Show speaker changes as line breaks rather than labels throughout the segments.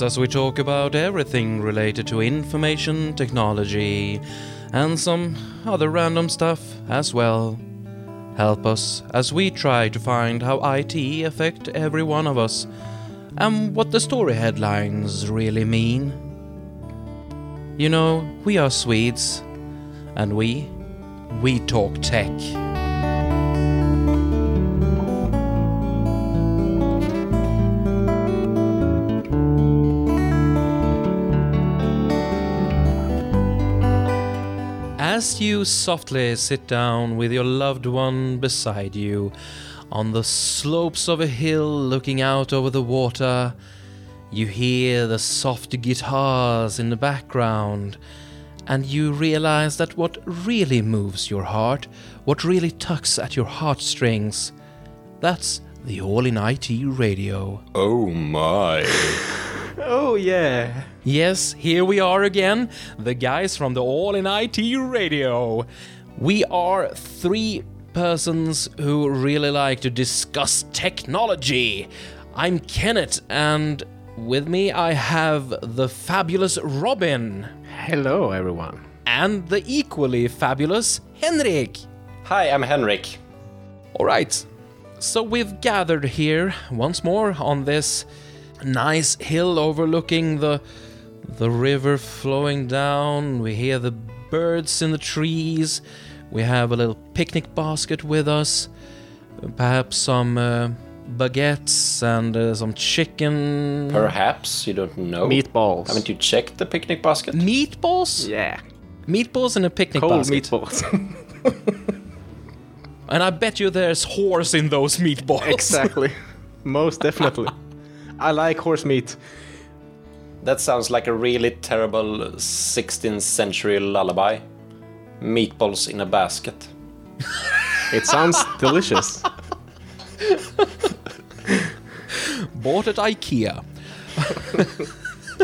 as we talk about everything related to information technology and some other random stuff as well. Help us as we try to find how IT affect every one of us and what the story headlines really mean. You know, we are Swedes and we we talk tech. Softly sit down with your loved one beside you on the slopes of a hill looking out over the water, you hear the soft guitars in the background, and you realize that what really moves your heart, what really tugs at your heartstrings, that's the All in IT radio.
Oh my.
Oh yeah.
Yes, here we are again, the guys from the All in IT Radio. We are three persons who really like to discuss technology. I'm Kenneth, and with me I have the fabulous Robin
Hello everyone.
and the equally fabulous Henrik.
Hi, I'm Henrik.
All right. So we've gathered here once more on this nice hill overlooking the the river flowing down. We hear the birds in the trees. We have a little picnic basket with us. Perhaps some uh, baguettes and uh, some chicken.
Perhaps you don't know.
Meatballs.
Haven't you checked the picnic basket?
Meatballs?
Yeah.
Meatballs in a picnic
Cold
basket.
meatballs.
And I bet you there's horse in those meatballs.
exactly. Most definitely. I like horse meat.
That sounds like a really terrible 16th century lullaby. Meatballs in a basket.
It sounds delicious.
Bought at IKEA.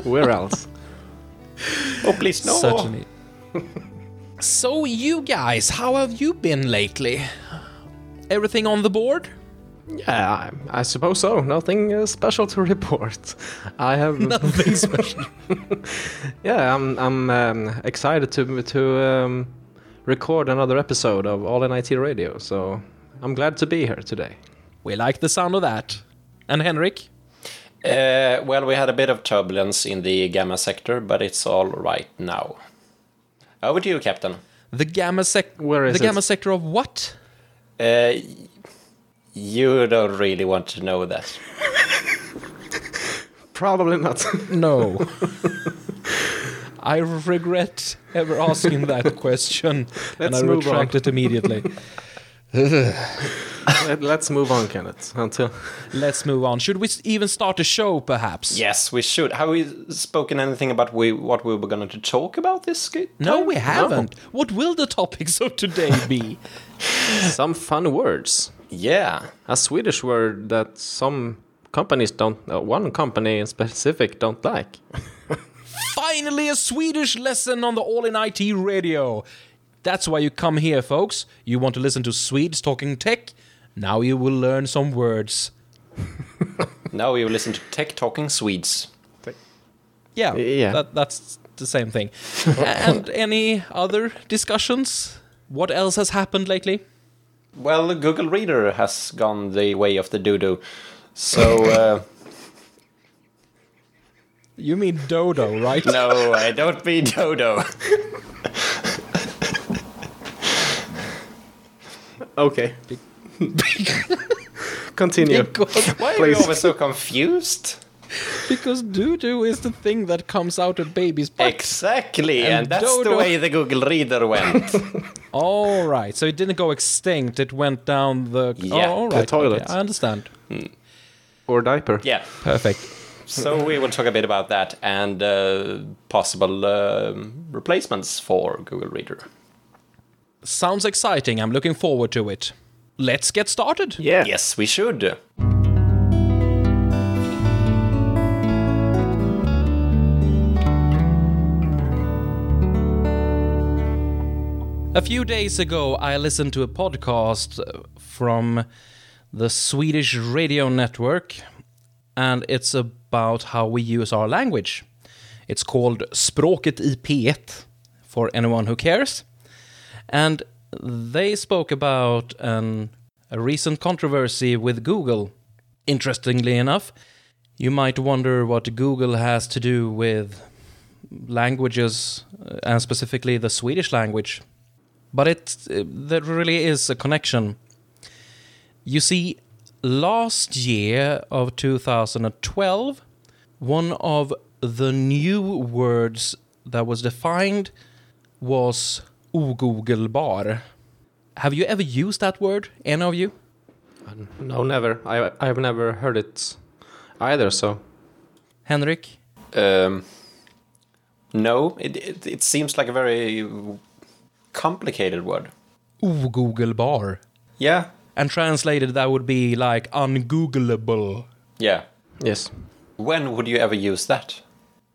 Where else?
Oh, please, no.
Certainly. so, you guys, how have you been lately? Everything on the board?
Yeah, I, I suppose so. Nothing uh, special to report. I have.
Nothing special.
yeah, I'm. I'm um, excited to to um, record another episode of All in IT Radio. So I'm glad to be here today.
we like the sound of that. And Henrik?
Uh, well, we had a bit of turbulence in the gamma sector, but it's all right now. Over to you, Captain.
The gamma sec-
Where is
the
it?
gamma sector of what?
Uh, you don't really want to know that.
Probably not.
No. I regret ever asking that question, and
Let's
I
move
retract
on.
it immediately.
Let- Let's move on, Kenneth. Until
Let's move on. Should we s- even start a show, perhaps?
Yes, we should. Have we spoken anything about we, what we were going to talk about this g-
No,
time?
we haven't. What will the topics of today be?
some fun words.
Yeah.
A Swedish word that some companies don't. Uh, one company in specific don't like.
Finally, a Swedish lesson on the All in IT radio. That's why you come here, folks. You want to listen to Swedes talking tech? Now you will learn some words.
Now we will listen to Tech Talking Swedes.
Yeah,
Yeah.
That, that's the same thing. and any other discussions? What else has happened lately?
Well, Google Reader has gone the way of the doo-doo. So, uh,
You mean Dodo, right?
no, I don't mean Dodo.
Okay. Continue.
because,
Why are we
Please.
always so confused?
because Dodo is the thing that comes out of baby's butt.
Exactly,
And
and, that's the way the Google Reader went.
All right, so it didn't go extinct. It went down the
Yeah,
oh, all
the toilet.
okay, I understand.
Or diaper.
yeah,
Perfect.
so we will talk a bit about that and uh, possible um replacements for Google Reader.
Sounds exciting. I'm looking forward to it. Let's get started.
Yeah.
Yes, we should.
A few days ago, I listened to a podcast uh, from the Swedish radio network, and it's about how we use our language. It's called Språket i P1 for anyone who cares. And they spoke about an, a recent controversy with Google. Interestingly enough, you might wonder what Google has to do with languages, uh, and specifically the Swedish language. But it uh, there really is a connection. You see, last year of 2012, one of the new words that was defined was ogoogelbar. Have you ever used that word, any of you?
No, never. I I've never heard it either. So
Henrik?
Um, no, it, it it seems like a very complicated word.
Ogoogelbar.
Yeah,
And translated, that would be like ungoogleable.
yeah.
yes,
When would you ever use that?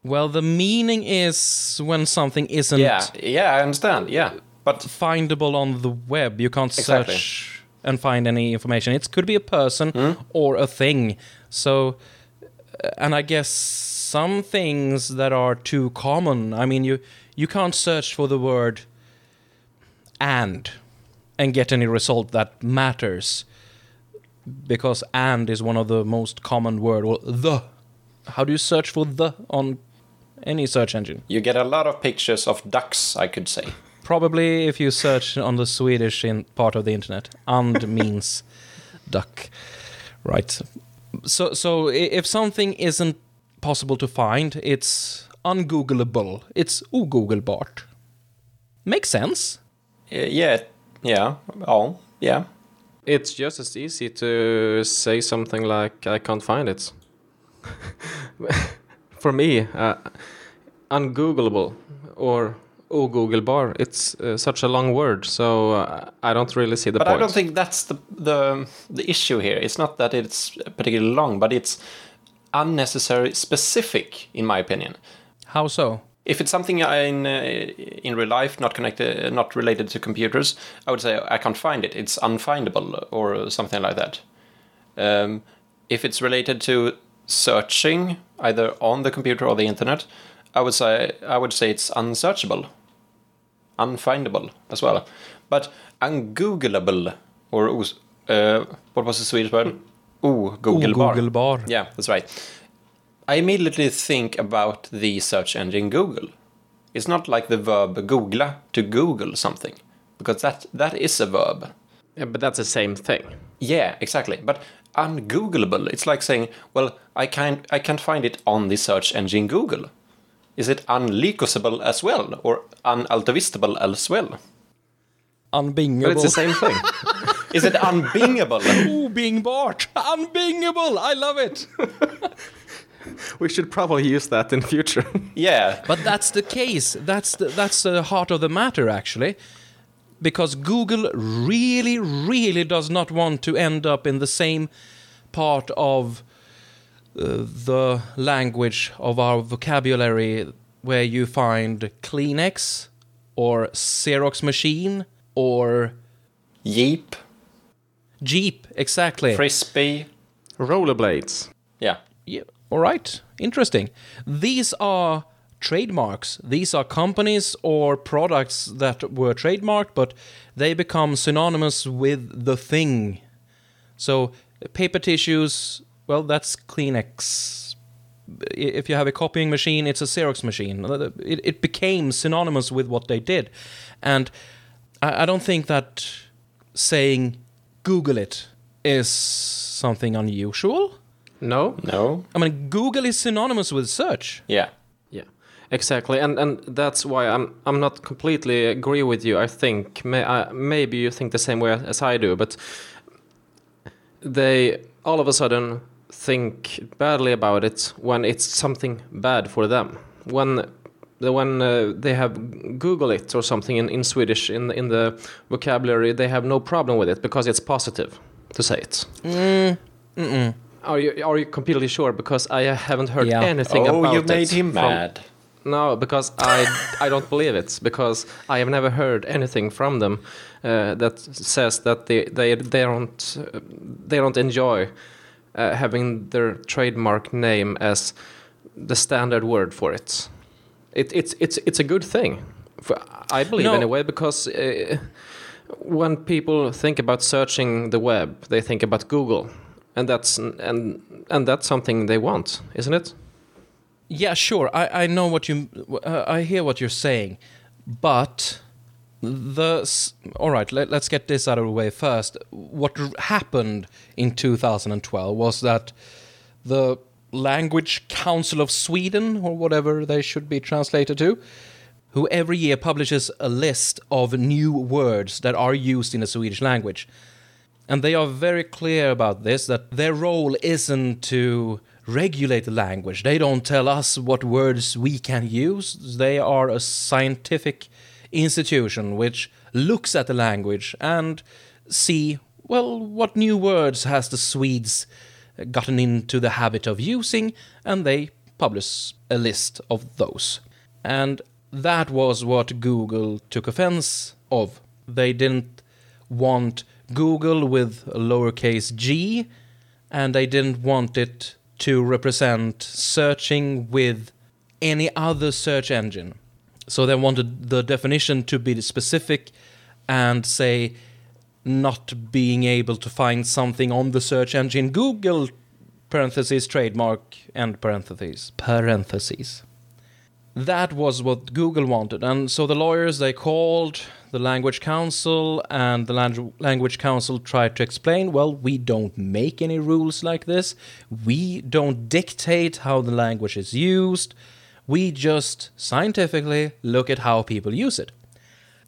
Well, the meaning is when something isn't
Yeah, yeah, I understand. Yeah, but
findable on the web. You can't
Exactly.
search and find any information. It could be a person or a thing. So, uh, and I guess some things that are too common. I mean, you you can't search for the word and and get any result that matters because and is one of the most common word or the. How do you search for the on any search engine?
you get a lot of pictures of ducks, I could say.
Probably if you search on the Swedish in part of the internet, and means duck, right? So, so if something isn't possible to find, it's ungoogleable. It's ogooglebart. Makes sense.
Uh, yeah, yeah, oh, yeah.
it's just as easy to say something like I can't find it. For me, uh, ungoogleable or oh Google bar, it's uh, such a long word, so uh, I don't really see the
But
point.
I don't think that's the the the issue here. It's not that it's particularly long, but it's unnecessary specific, in my opinion.
How so?
If it's something in uh, in real life, not connected, not related to computers, I would say I can't find it. It's unfindable or something like that. Um, if it's related to searching either on the computer or the internet, I would say I would say it's unsearchable, unfindable as well. But ungoogleable or uh, what was the Swedish word? Oh, Googlebar.
Ogoogelbar.
Yeah, that's right. I immediately think about the search engine Google. It's not like the verb googla to Google something, because that that is a verb.
Yeah, but that's the same thing.
Yeah, exactly. But ungoogleable, it's like saying, well, I can't I can't find it on the search engine Google. Is it unlycosable as well, or unaltavistable as well?
Unbingable.
But it's the same thing.
Is it unbingable?
Obingbart. Unbingable. I love it.
we should probably use that in future.
yeah,
But that's the case. That's the, that's the heart of the matter, actually. Because Google really, really does not want to end up in the same part of uh, the language of our vocabulary where you find Kleenex or Xerox machine or
Jeep,
Jeep, exactly.
frisbee.
Rollerblades.
Yeah,
Yeah, all right. Interesting. These are trademarks. These are companies or products that were trademarked, but they become synonymous with the thing. So, paper tissues, well, that's Kleenex. If you have a copying machine, it's a Xerox machine. It, it became synonymous with what they did. And I, I don't think that saying Google it is something unusual.
No.
no,
I mean, Google is synonymous with search.
yeah.
Yeah, exactly, and and that's why I'm I'm not completely agree with you. I think may, uh, maybe you think the same way as I do, but they all of a sudden think badly about it when it's something bad for them. When the when uh, they have Google it or something in, in Swedish in in the vocabulary, they have no problem with it because it's positive to say it.
Mm, mm-mm.
Are you are you completely sure? Because I haven't heard
Yeah.
anything
oh,
about
you made him
from-
mad.
no, because I I don't believe it because I have never heard anything from them uh, that says that they they they don't uh, they don't enjoy uh, having their trademark name as the standard word for it. It, it's it's it's a good thing, for, I believe
No.
anyway, because uh, when people think about searching the web, they think about Google, and that's and and that's something they want, isn't it?
Yeah, sure. I, I know what you. Uh, I hear what you're saying, but the all right. Let, let's get this out of the way first. What happened in 2012 was that the Language Council of Sweden, or whatever they should be translated to, who every year publishes a list of new words that are used in the Swedish language. And they are very clear about this that their role isn't to regulate the language. They don't tell us what words we can use. They are a scientific institution which looks at the language and see, well, what new words has the Swedes gotten into the habit of using, and they publish a list of those. And that was what Google took offense of. They didn't want Google with a lowercase g, and they didn't want it to represent searching with any other search engine. So they wanted the definition to be specific and say not being able to find something on the search engine Google parentheses trademark end parentheses parentheses. That was what Google wanted, and so the lawyers they called the Language Council, and the Lang- Language Council tried to explain. Well, we don't make any rules like this. We don't dictate how the language is used. We just scientifically look at how people use it.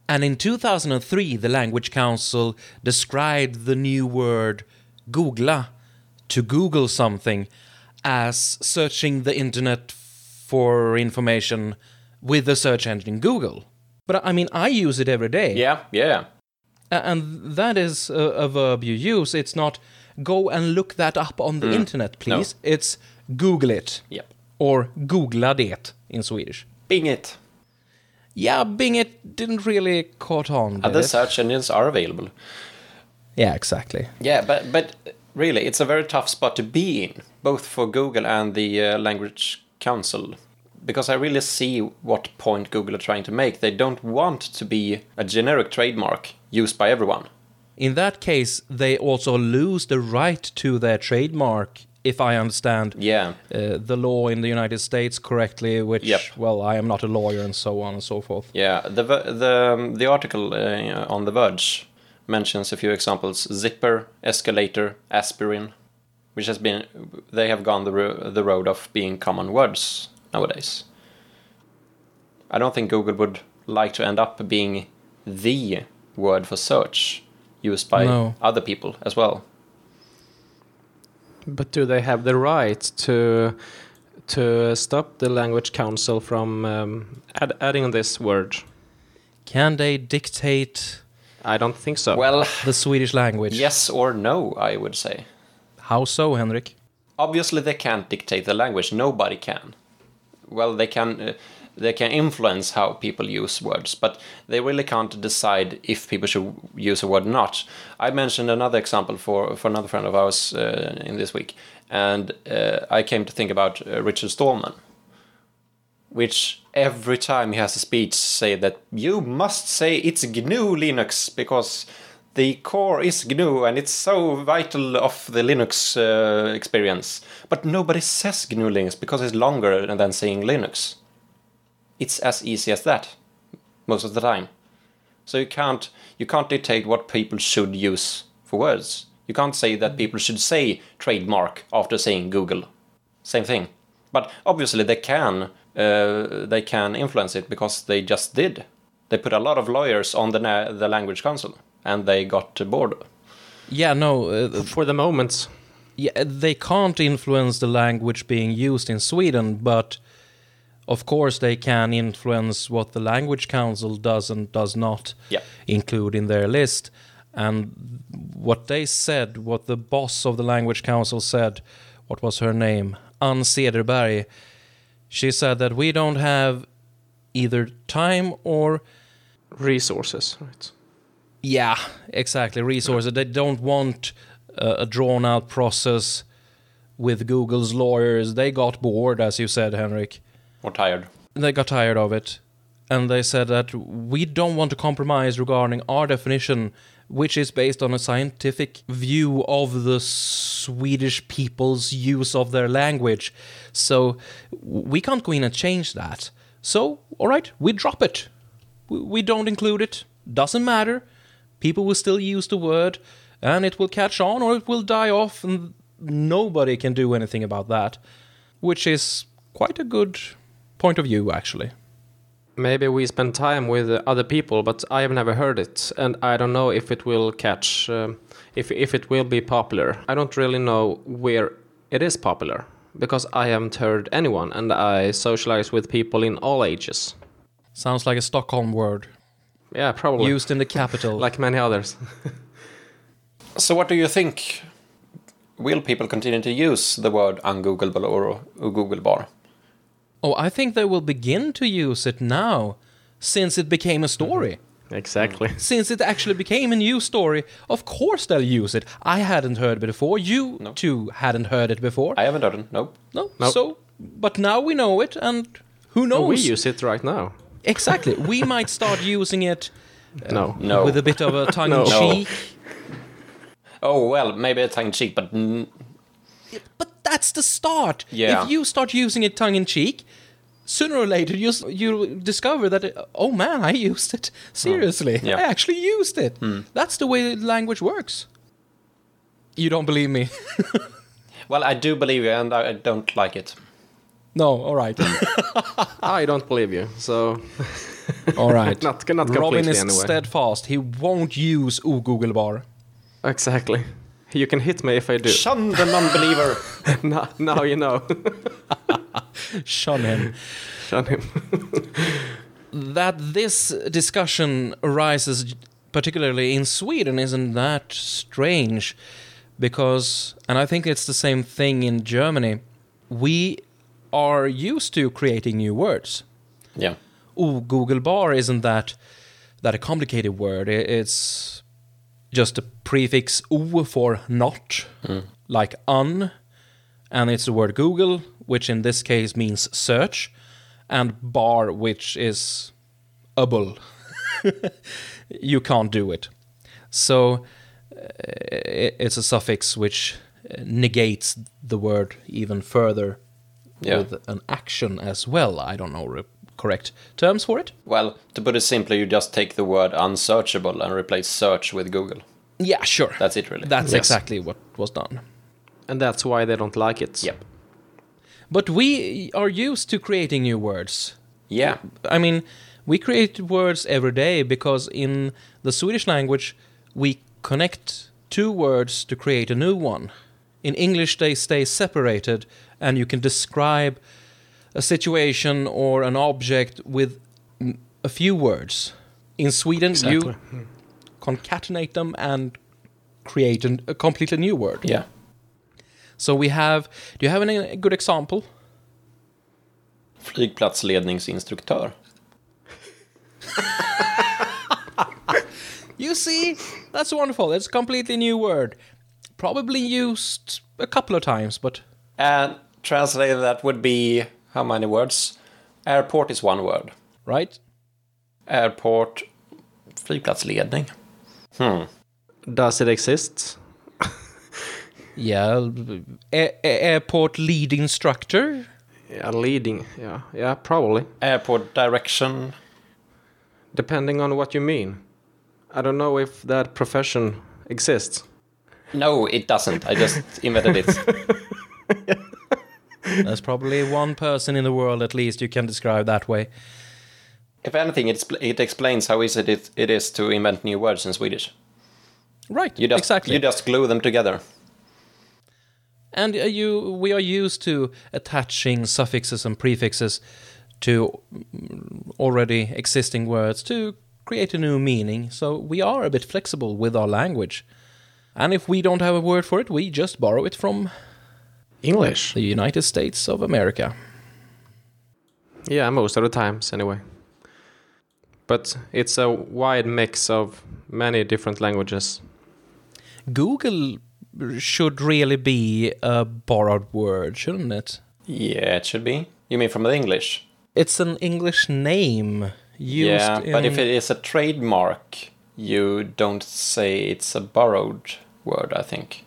And in 2003, the Language Council described the new word googla, to Google something, as searching the internet for information with the search engine Google. But I mean, I use it every day.
Yeah, yeah.
And that is a, a verb you use. It's not go and look that up on the internet, please. It's Google it.
Yep.
Or googla det in Swedish.
Bing it.
Yeah, Bing it didn't really caught on.
Other
it?
search engines are available.
Yeah, exactly.
Yeah, but but really, it's a very tough spot to be in, both for Google and the uh, Language Council, because I really see what point Google are trying to make. They don't want to be a generic trademark used by everyone.
In that case, they also lose the right to their trademark, if I understand
Yeah,
uh, the law in the United States correctly, which,
Yep.
well, I am not a lawyer and so on and so forth.
yeah. The the um, the article uh, on The Verge mentions a few examples: zipper, escalator, aspirin, which has been they have gone the ro- the road of being common words nowadays. I don't think Google would like to end up being the word for search used by
No.
other people as well.
But do they have the right to to stop the language council from um, add, adding this word?
Can they dictate
I don't think so.
Well,
the Swedish language?
yes or no, I would say.
How so, Henrik?
Obviously, they can't dictate the language. Nobody can. Well, they can. Uh, they can influence how people use words, but they really can't decide if people should use a word or not. I mentioned another example for, for another friend of ours uh, in this week, and uh, I came to think about uh, Richard Stallman, which every time he has a speech say that you must say it's GNU Linux because the core is GNU and it's so vital of the Linux uh, experience. But nobody says GNU Linux because it's longer than saying Linux. It's as easy as that, most of the time. So you can't you can't dictate what people should use for words. You can't say that people should say trademark after saying Google. Same thing. But obviously they can uh, they can influence it because they just did. They put a lot of lawyers on the the language council and they got bored.
Yeah, no, uh,
for the moment,
yeah, they can't influence the language being used in Sweden, but of course they can influence what the Language Council does and does not
Yeah.
include in their list. And what they said, what the boss of the Language Council said, what was her name? Ann Cederberg. She said that we don't have either time or
resources, right?
Yeah, exactly. Resources. They don't want uh, a drawn out process with Google's lawyers. They got bored, as you said, Henrik.
Or tired.
They got tired of it. And they said that we don't want to compromise regarding our definition, which is based on a scientific view of the Swedish people's use of their language. So we can't go in and change that. So, all right, we drop it. We- We don't include it. Doesn't matter. People will still use the word, and it will catch on or it will die off, and nobody can do anything about that. Which is quite a good point of view, actually.
Maybe we spend time with uh, other people, but I have never heard it, and I don't know if it will catch, um, if if it will be popular. I don't really know where it is popular because I haven't heard anyone, and I socialize with people in all ages.
Sounds like a Stockholm word
Yeah, probably
used in the capital.
like many others.
So, what do you think? Will people continue to use the word ungoogleable or Googlebar?
oh, I think they will begin to use it now, since it became a story. Mm-hmm.
exactly.
Since it actually became a new story, of course they'll use it. I hadn't heard it before. You
No.
too hadn't heard it before.
I haven't heard it. Nope.
no,
Nope.
so but now we know it, and who knows?
Oh, we use it right now.
Exactly. we might start using it
no.
No.
with a bit of a tongue in
No.
cheek.
Oh well, maybe a tongue in cheek, but
But that's the start.
Yeah.
If you start using it tongue in cheek, sooner or later you you discover that uh, oh man, I used it seriously.
Yeah.
I actually used it. That's the way language works. You don't believe me?
well, I do believe you, and I I don't like it.
No. All right.
I don't believe you. So
all right.
not not
Robin is
anyway.
steadfast. He won't use ogooglebar.
Exactly. You can hit me if I do.
Shun the non-believer.
now, now you know.
Shun him.
Shun him.
that this discussion arises particularly in Sweden isn't that strange because and I think it's the same thing in Germany we are used to creating new words.
Yeah.
oh Google bar isn't that that a complicated word. It's just a prefix o for not like un and it's the word Google which in this case means search and bar which is a bull you can't do it. So uh, it's a suffix which negates the word even further
Yeah.
with an action as well i don't know re- correct terms for it
Well, to put it simply, you just take the word unsearchable and replace search with Google.
yeah sure
That's it, really.
that's
Yes.
exactly what was done
And that's why they don't like it.
Yep.
but we are used to creating new words
Yeah.
I mean, we create words every day because in the Swedish language, we connect two words to create a new one. In English, they stay separated, and you can describe a situation or an object with a few words. In Sweden, you
hmm.
concatenate them and create an, a completely new word.
Yeah.
So we have. Do you have any good example?
Flygplatsledningsinstruktör.
You see, that's wonderful. It's a completely new word. Probably used a couple of times, but
And translated that would be how many words? Airport is one word.
right?
Airport, flygplatsledning. Hmm.
Does it exist?
Yeah, a- a- airport lead instructor.
Yeah, leading. Yeah, yeah, probably.
Airport direction.
Depending on what you mean. I don't know if that profession exists.
No, it doesn't. I just invented it.
There's probably one person in the world, at least, you can describe that way.
if anything, it's, it explains how easy it, it is to invent new words in Swedish.
Right.
You just
exactly.
you just glue them together.
and uh, you, we are used to attaching suffixes and prefixes to mm, already existing words to create a new meaning. So we are a bit flexible with our language. And if we don't have a word for it, we just borrow it from
English.
the United States of America.
Yeah, most of the times anyway. But it's a wide mix of many different languages.
Google should really be a borrowed word, shouldn't it?
Yeah, it should be. You mean from the English?
It's an English name used
yeah,
in...
but if it is a trademark, you don't say it's a borrowed word, I think.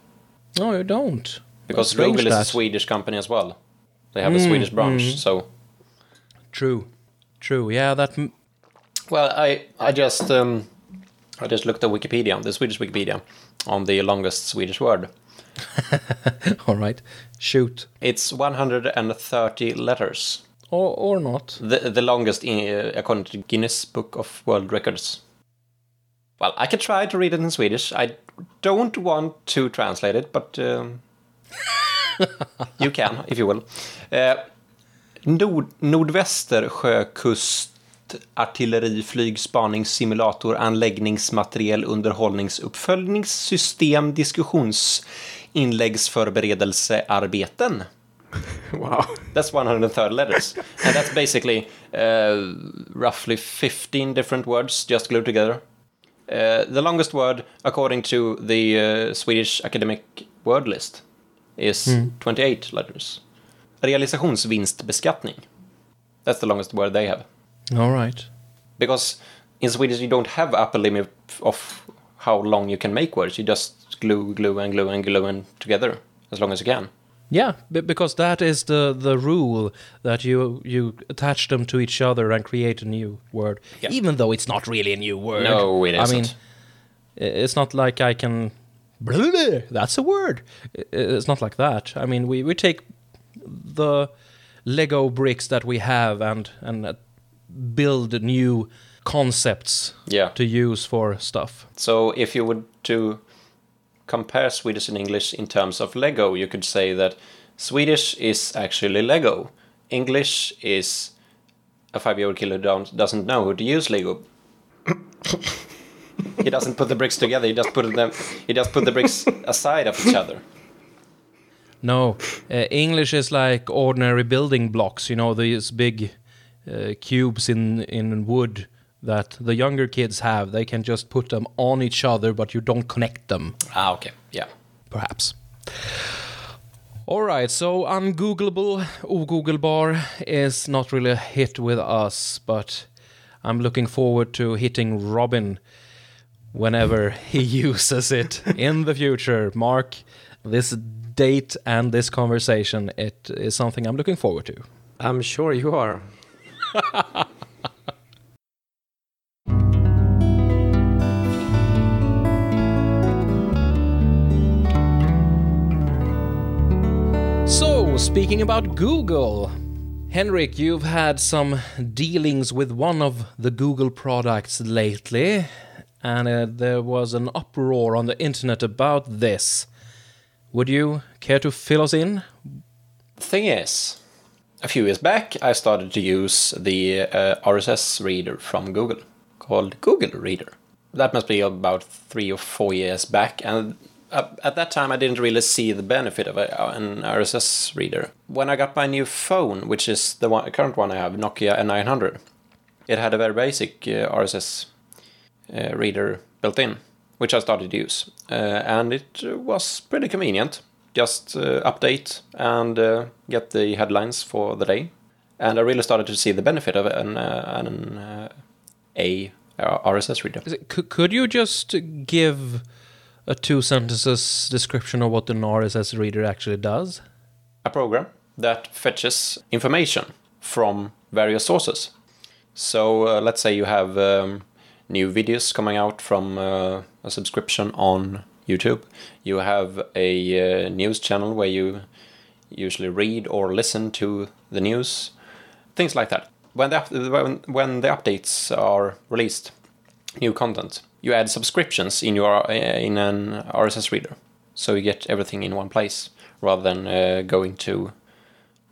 No, you don't.
Because Google is a. Swedish company as well. They have a
Mm,
Swedish branch,
mm.
so
True. True. Yeah, that... m-
Well, I I just um, I just looked at Wikipedia, the Swedish Wikipedia, on the longest Swedish word.
All right. Shoot.
It's 130 letters.
Or, or not.
The the longest in, uh, according to Guinness Book of World Records. Well, I could try to read it in Swedish. I don't want to translate it, but um, you can if you will. Uh, Nord, Nordvästersjökust artilleri, flygspaning, simulator, anläggningsmateriel, underhållningsuppföljningssystem, diskussionsinläggsförberedelsearbeten.
Wow.
That's 130 letters. And that's basically uh, roughly 15 different words just glued together. Uh, the longest word, according to the uh, Swedish Academic Word List, is mm. 28 letters. Realisationsvinstbeskattning. That's the longest word they have.
All right.
Because in Swedish you don't have upper limit of how long you can make words. You just glue, glue, and glue, and glue and together as long as you can.
Yeah, because that is the the rule that you you attach them to each other and create a new word,
Yeah.
even though it's not really a new word.
No, it
I mean, it's not like I can. That's a word. It's not like that. I mean, we we take the Lego bricks that we have and and uh, build new concepts
Yeah.
to use for stuff.
So if you would to compare Swedish and English in terms of Lego, you could say that Swedish is actually Lego. English is a five-year-old kid who don't, doesn't know how to use Lego. he doesn't put the bricks together. He just put them. He just put the bricks aside of each other.
No, uh, English is like ordinary building blocks. You know, these big uh, cubes in in wood that the younger kids have. They can just put them on each other, but you don't connect them.
Ah, okay, yeah.
Perhaps. All right, so ungoogleable, ogooglebar is not really a hit with us, but I'm looking forward to hitting Robin whenever he uses it in the future. Mark, this date and this conversation, it is something I'm looking forward to.
I'm sure you are.
So, speaking about Google, Henrik, you've had some dealings with one of the Google products lately, and uh, there was an uproar on the internet about this. Would you care to fill us in?
The thing is, a few years back, I started to use the uh, RSS reader from Google called Google Reader. That must be about three or four years back, and uh, at that time, I didn't really see the benefit of an RSS reader. When I got my new phone, which is the one, current one I have, Nokia N900, it had a very basic uh, RSS uh, reader built in, which I started to use, uh, and it was pretty convenient. Just uh, update and uh, get the headlines for the day, and I really started to see the benefit of an, uh, an uh, a RSS reader.
Is it- Could, could you just give a two sentences description of what an RSS reader actually does?
a program that fetches information from various sources. So uh, let's say you have um, new videos coming out from uh, a subscription on YouTube. You have a uh, news channel where you usually read or listen to the news, things like that. When the when, when the updates are released, new content, you add subscriptions in your uh, in an RSS reader, so you get everything in one place rather than uh, going to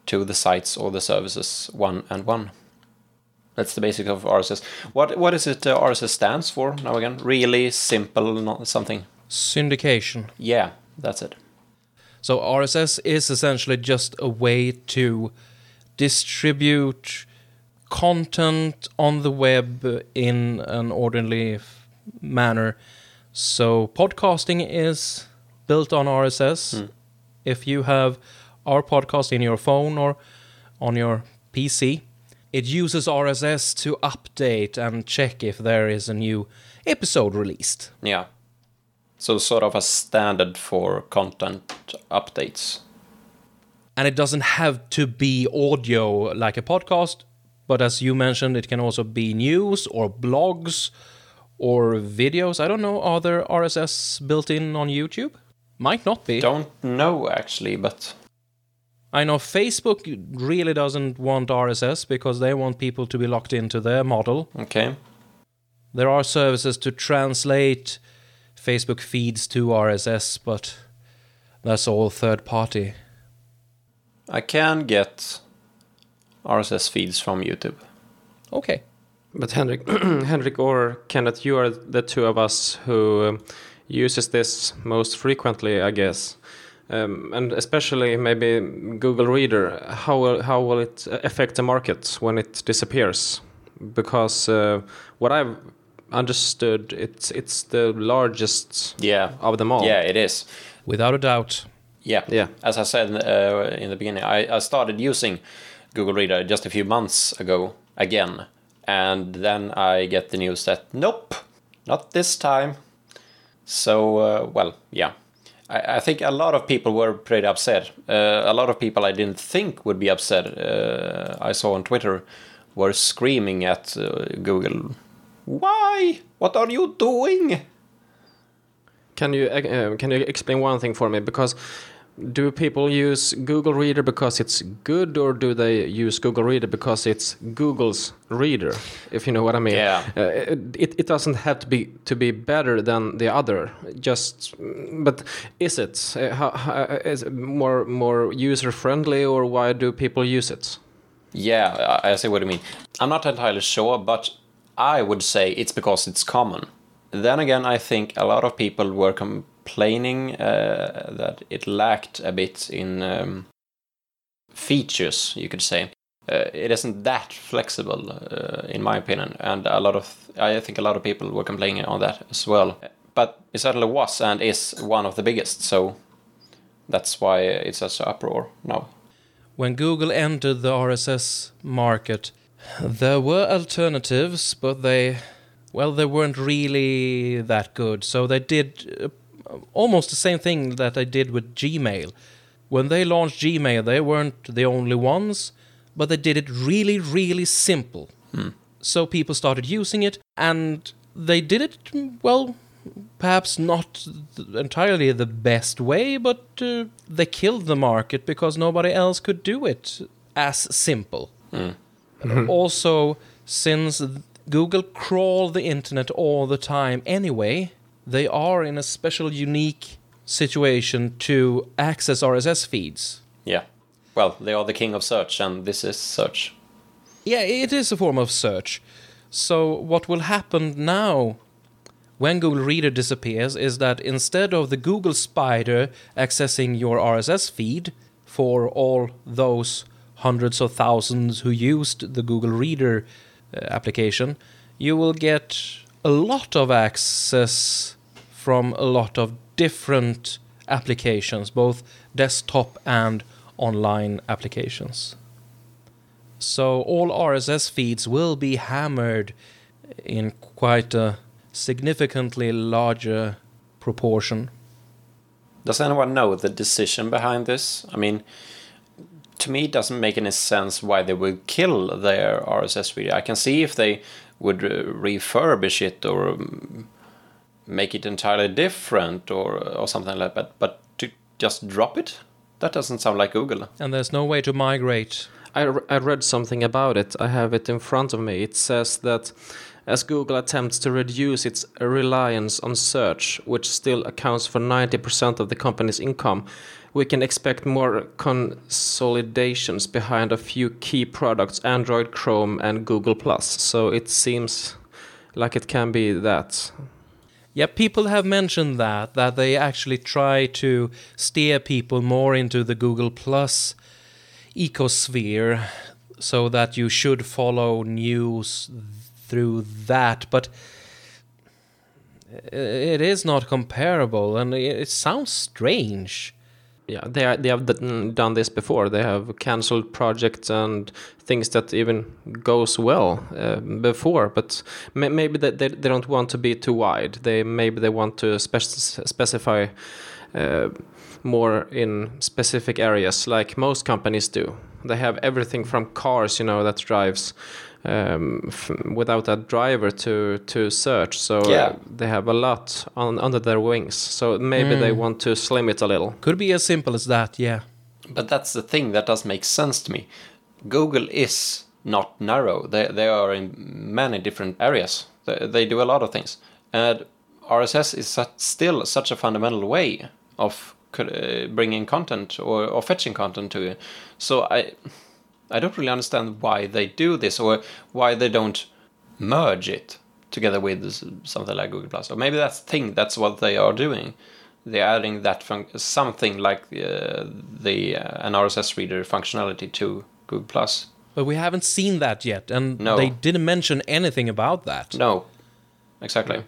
to the sites or the services one and one. That's the basic of RSS. What what is it uh, RSS stands for now again? Really simple, not something.
Syndication.
Yeah, that's it.
So RSS is essentially just a way to distribute content on the web in an orderly manner. So podcasting is built on RSS. If you have our podcast in your phone or on your PC, it uses RSS to update and check if there is a new episode released.
Yeah. So sort of a standard for content updates.
And it doesn't have to be audio like a podcast, but as you mentioned, it can also be news or blogs or videos. I don't know, are there RSS built in on YouTube? Might not be.
Don't know actually, but
I know Facebook really doesn't want RSS because they want people to be locked into their model.
okay.
There are services to translate Facebook feeds to RSS, but that's all third party.
I can get RSS feeds from YouTube.
Okay.
But Henrik, Henrik or Kenneth, you are the two of us who um, uses this most frequently, I guess. Um, and especially maybe Google Reader. How will, how will it affect the market when it disappears? Because uh, what I've understood, it's it's the largest
Yeah.
of them all.
Yeah, it is.
Without a doubt.
Yeah.
Yeah.
As I said uh, in the beginning, I, I started using Google Reader just a few months ago again. And then I get the news that, nope, not this time. So, uh, well, yeah. I, I think a lot of people were pretty upset. Uh, a lot of people I didn't think would be upset, uh, I saw on Twitter, were screaming at uh, Google, Why? What are you doing?
Can you uh, can you explain one thing for me? Because do people use Google Reader because it's good, or do they use Google Reader because it's Google's reader? If you know what I mean.
Yeah.
Uh, it it doesn't have to be to be better than the other. Just, but is it? Uh, how, how, is it more more user friendly, or why do people use it?
Yeah, I see what you mean. I'm not entirely sure, but I would say it's because it's common. Then again, I think a lot of people were complaining uh, that it lacked a bit in um, features, you could say. Uh, it isn't that flexible, uh, in my opinion, and a lot of I think a lot of people were complaining on that as well. But it certainly was and is one of the biggest, so that's why it's such an uproar now.
When Google entered the RSS market, there were alternatives, but they, well, they weren't really that good. So they did almost the same thing that they did with Gmail. When they launched Gmail, they weren't the only ones, but they did it really, really simple. Hmm. So people started using it, and they did it, well, perhaps not entirely the best way, but uh, they killed the market because nobody else could do it as simple. Hmm. Mm-hmm. Also, since Google crawl the internet all the time anyway, they are in a special, unique situation to access RSS feeds.
Yeah. Well, they are the king of search, and this is search.
Yeah, it is a form of search. So, what will happen now when Google Reader disappears is that instead of the Google Spider accessing your RSS feed for all those hundreds of thousands who used the Google Reader uh, application, you will get a lot of access from a lot of different applications, both desktop and online applications. So all RSS feeds will be hammered in quite a significantly larger proportion.
Does anyone know the decision behind this? I mean, to me, it doesn't make any sense why they would kill their RSS feed. I can see if they would uh, refurbish it or um, make it entirely different or uh, or something like that. But to just drop it, that doesn't sound like Google.
And there's no way to migrate.
I, re- I read something about it. I have it in front of me. It says that as Google attempts to reduce its reliance on search, which still accounts for 90% of the company's income, we can expect more consolidations behind a few key products Android, Chrome, and Google. Plus. So it seems like it can be that.
Yeah, people have mentioned that that they actually try to steer people more into the Google Plus ecosphere so that you should follow news through that, but uh, It is not comparable, and it, it sounds strange.
Yeah, they are, they have done this before. They have cancelled projects and things that even goes well uh, before, but may- maybe that they, they don't want to be too wide. They maybe they want to spec- specify uh, more in specific areas, like most companies do. They have everything from cars, you know, that drives um, f- without a driver to to search. So uh,
Yeah.
they have a lot on under their wings. So maybe they want to slim it a little.
Could be as simple as that, yeah.
But that's the thing that does make sense to me. Google is not narrow. They they are in many different areas. They, they do a lot of things, and RSS is such, still such a fundamental way of uh, bringing content or, or fetching content to you. So I I don't really understand why they do this or why they don't merge it together with something like Google Plus. Or maybe that's the thing. That's what they are doing. They're adding that fun- something like uh, the uh, an RSS reader functionality to Google Plus.
But we haven't seen that yet, and
No.
they didn't mention anything about that.
No, exactly.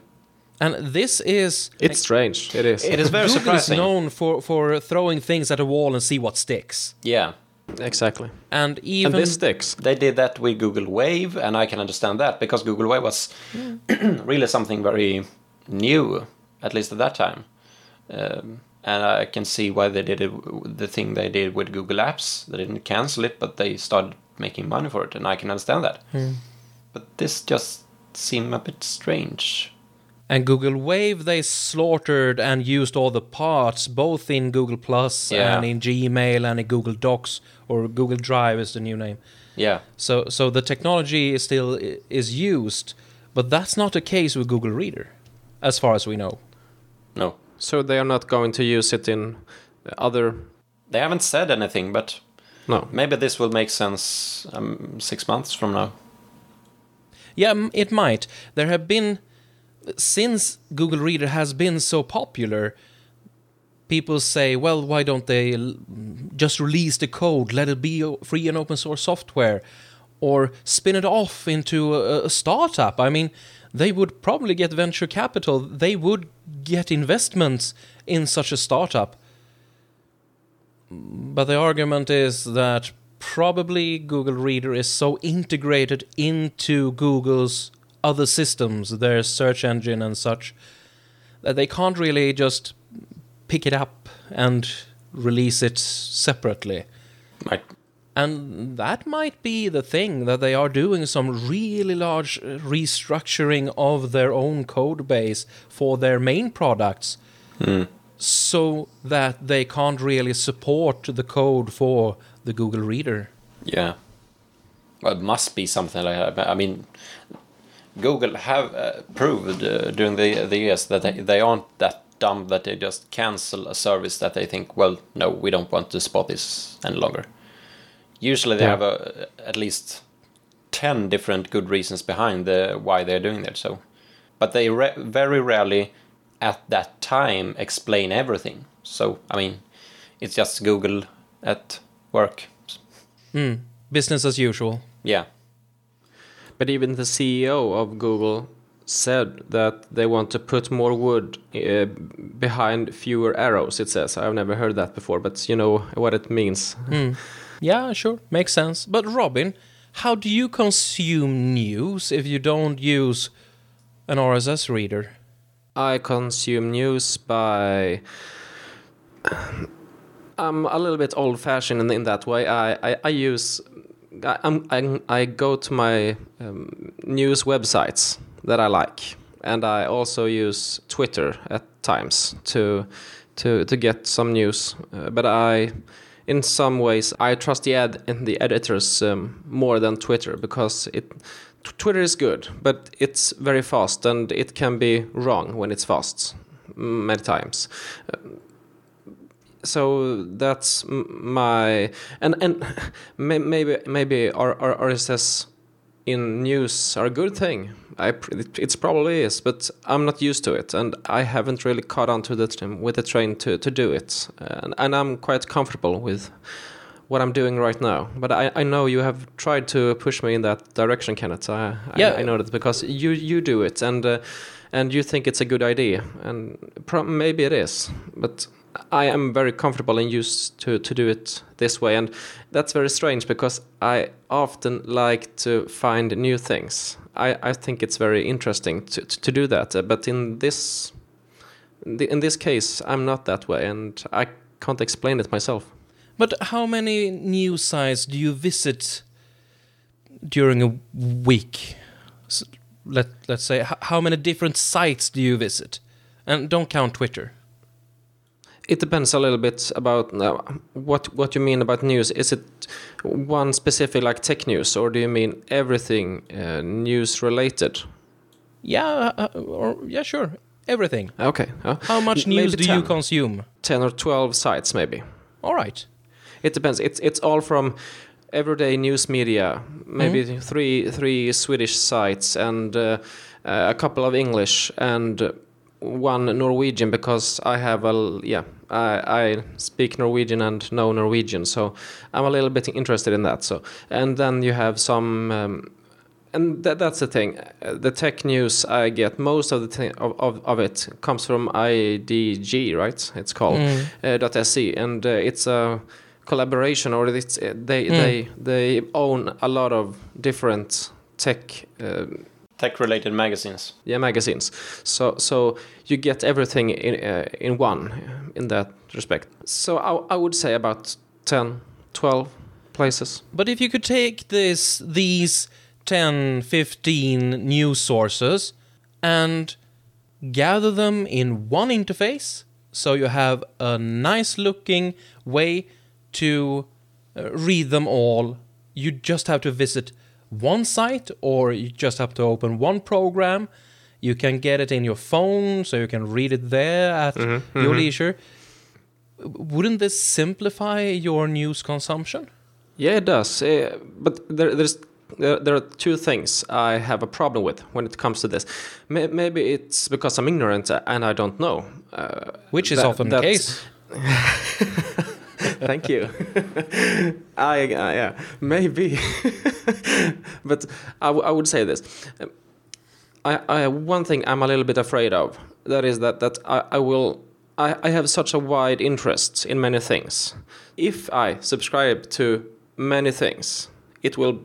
And this is
It's strange. It is.
It is very
Google
surprising.
is known for for throwing things at a wall and see what sticks.
Yeah,
exactly.
And even
and this sticks.
they did that with Google Wave, and I can understand that because Google Wave was really something very new, at least at that time. Um, and I can see why they did it, the thing they did with Google Apps. They didn't cancel it, but they started making money for it, and I can understand that. But this just seemed a bit strange.
and Google Wave they slaughtered and used all the parts both in Google Plus
Yeah.
and in Gmail and in Google Docs or Google Drive is the new name.
Yeah,
So so the technology is still is used, but that's not the case with Google Reader, as far as we know.
no.
So they are not going to use it in other.
They haven't said anything, but
No.
maybe this will make sense um, six months from now.
Yeah, it might. There have been since Google Reader has been so popular. People say, well, why don't they l- just release the code, let it be free and open source software, or spin it off into a, a startup? I mean, they would probably get venture capital, they would get investments in such a startup. But the argument is that probably Google Reader is so integrated into Google's other systems, their search engine and such, that they can't really just pick it up and release it separately. And that might be the thing that they are doing some really large uh, restructuring of their own code base for their main products so that they can't really support the code for the Google Reader.
Yeah. Well, it must be something like that. I mean, Google have uh, proved uh, during the the years that they, they aren't that dumb that they just cancel a service that they think, well, no, we don't want to support this any longer. Usually, they
Yeah.
have a, at least ten different good reasons behind the why they're doing that. So, but they re- very rarely, at that time, explain everything. So, I mean, it's just Google at work.
Mm. Business as usual.
Yeah.
But even the CEO of Google said that they want to put more wood uh, behind fewer arrows. It says I've never heard that before, but you know what it means.
Mm. Yeah, sure, makes sense. But Robin, how do you consume news if you don't use an RSS reader?
I consume news by. I'm a little bit old-fashioned in, in that way. I, I, I use. I, I'm, I, I go to my um, news websites that I like, and I also use Twitter at times to to to get some news. Uh, but I, in some ways, I trust the ad and the editors um, more than Twitter because it. Twitter is good, but it's very fast and it can be wrong when it's fast many times. So that's my and and maybe maybe RSS in news are a good thing. I it's probably is, but I'm not used to it, and I haven't really caught on to the train, with the train to, to do it, and, and I'm quite comfortable with what I'm doing right now. But I, I know you have tried to push me in that direction, Kenneth. I,
Yeah.
I, I know that because you you do it, and uh, and you think it's a good idea, and maybe it is, but I am very comfortable and used to, to do it this way, and that's very strange because I often like to find new things. I, I think it's very interesting to, to, do that, uh, but in this in this case, I'm not that way, and I can't explain it myself.
But how many news sites do you visit during a week? Let let's say how many different sites do you visit? And don't count Twitter.
It depends a little bit about uh, what what you mean about news. Is it one specific like tech news, or do you mean everything uh, news related?
Yeah, uh, or yeah, sure, everything.
Okay. uh,
How much news do you consume?
ten or twelve sites maybe.
All right.
It depends. It's it's all from everyday news media, maybe three three Swedish sites and uh, uh, a couple of English and one Norwegian because I have a yeah I, I speak Norwegian and know Norwegian, so I'm a little bit interested in that. So and then you have some. Um, and that, that's the thing. Uh, The tech news I get, most of the thing of, of, of it comes from IDG, right? It's called uh, .se, and uh, it's a collaboration, or it's uh, they
Mm.
they they own a lot of different tech. Uh,
Tech related magazines.
yeah, magazines. So so you get everything in uh, in one in that respect. So I, I would say about 10, 12 places.
But if you could take this these 10, 15 news sources and gather them in one interface, so you have a nice looking way to uh, read them all, you just have to visit one site or you just have to open one program. You can get it in your phone, so you can read it there at your leisure. Wouldn't this simplify your news consumption?
Yeah, it does. Uh, but there, there's there, there are two things I have a problem with when it comes to this. May, maybe it's because I'm ignorant and I don't know. Uh,
Which is
that-
often the case.
Thank you. I uh, yeah maybe, but I, w- I would say this. I, I one thing I'm a little bit afraid of that is that that I, I will I, I have such a wide interest in many things. If I subscribe to many things, it will,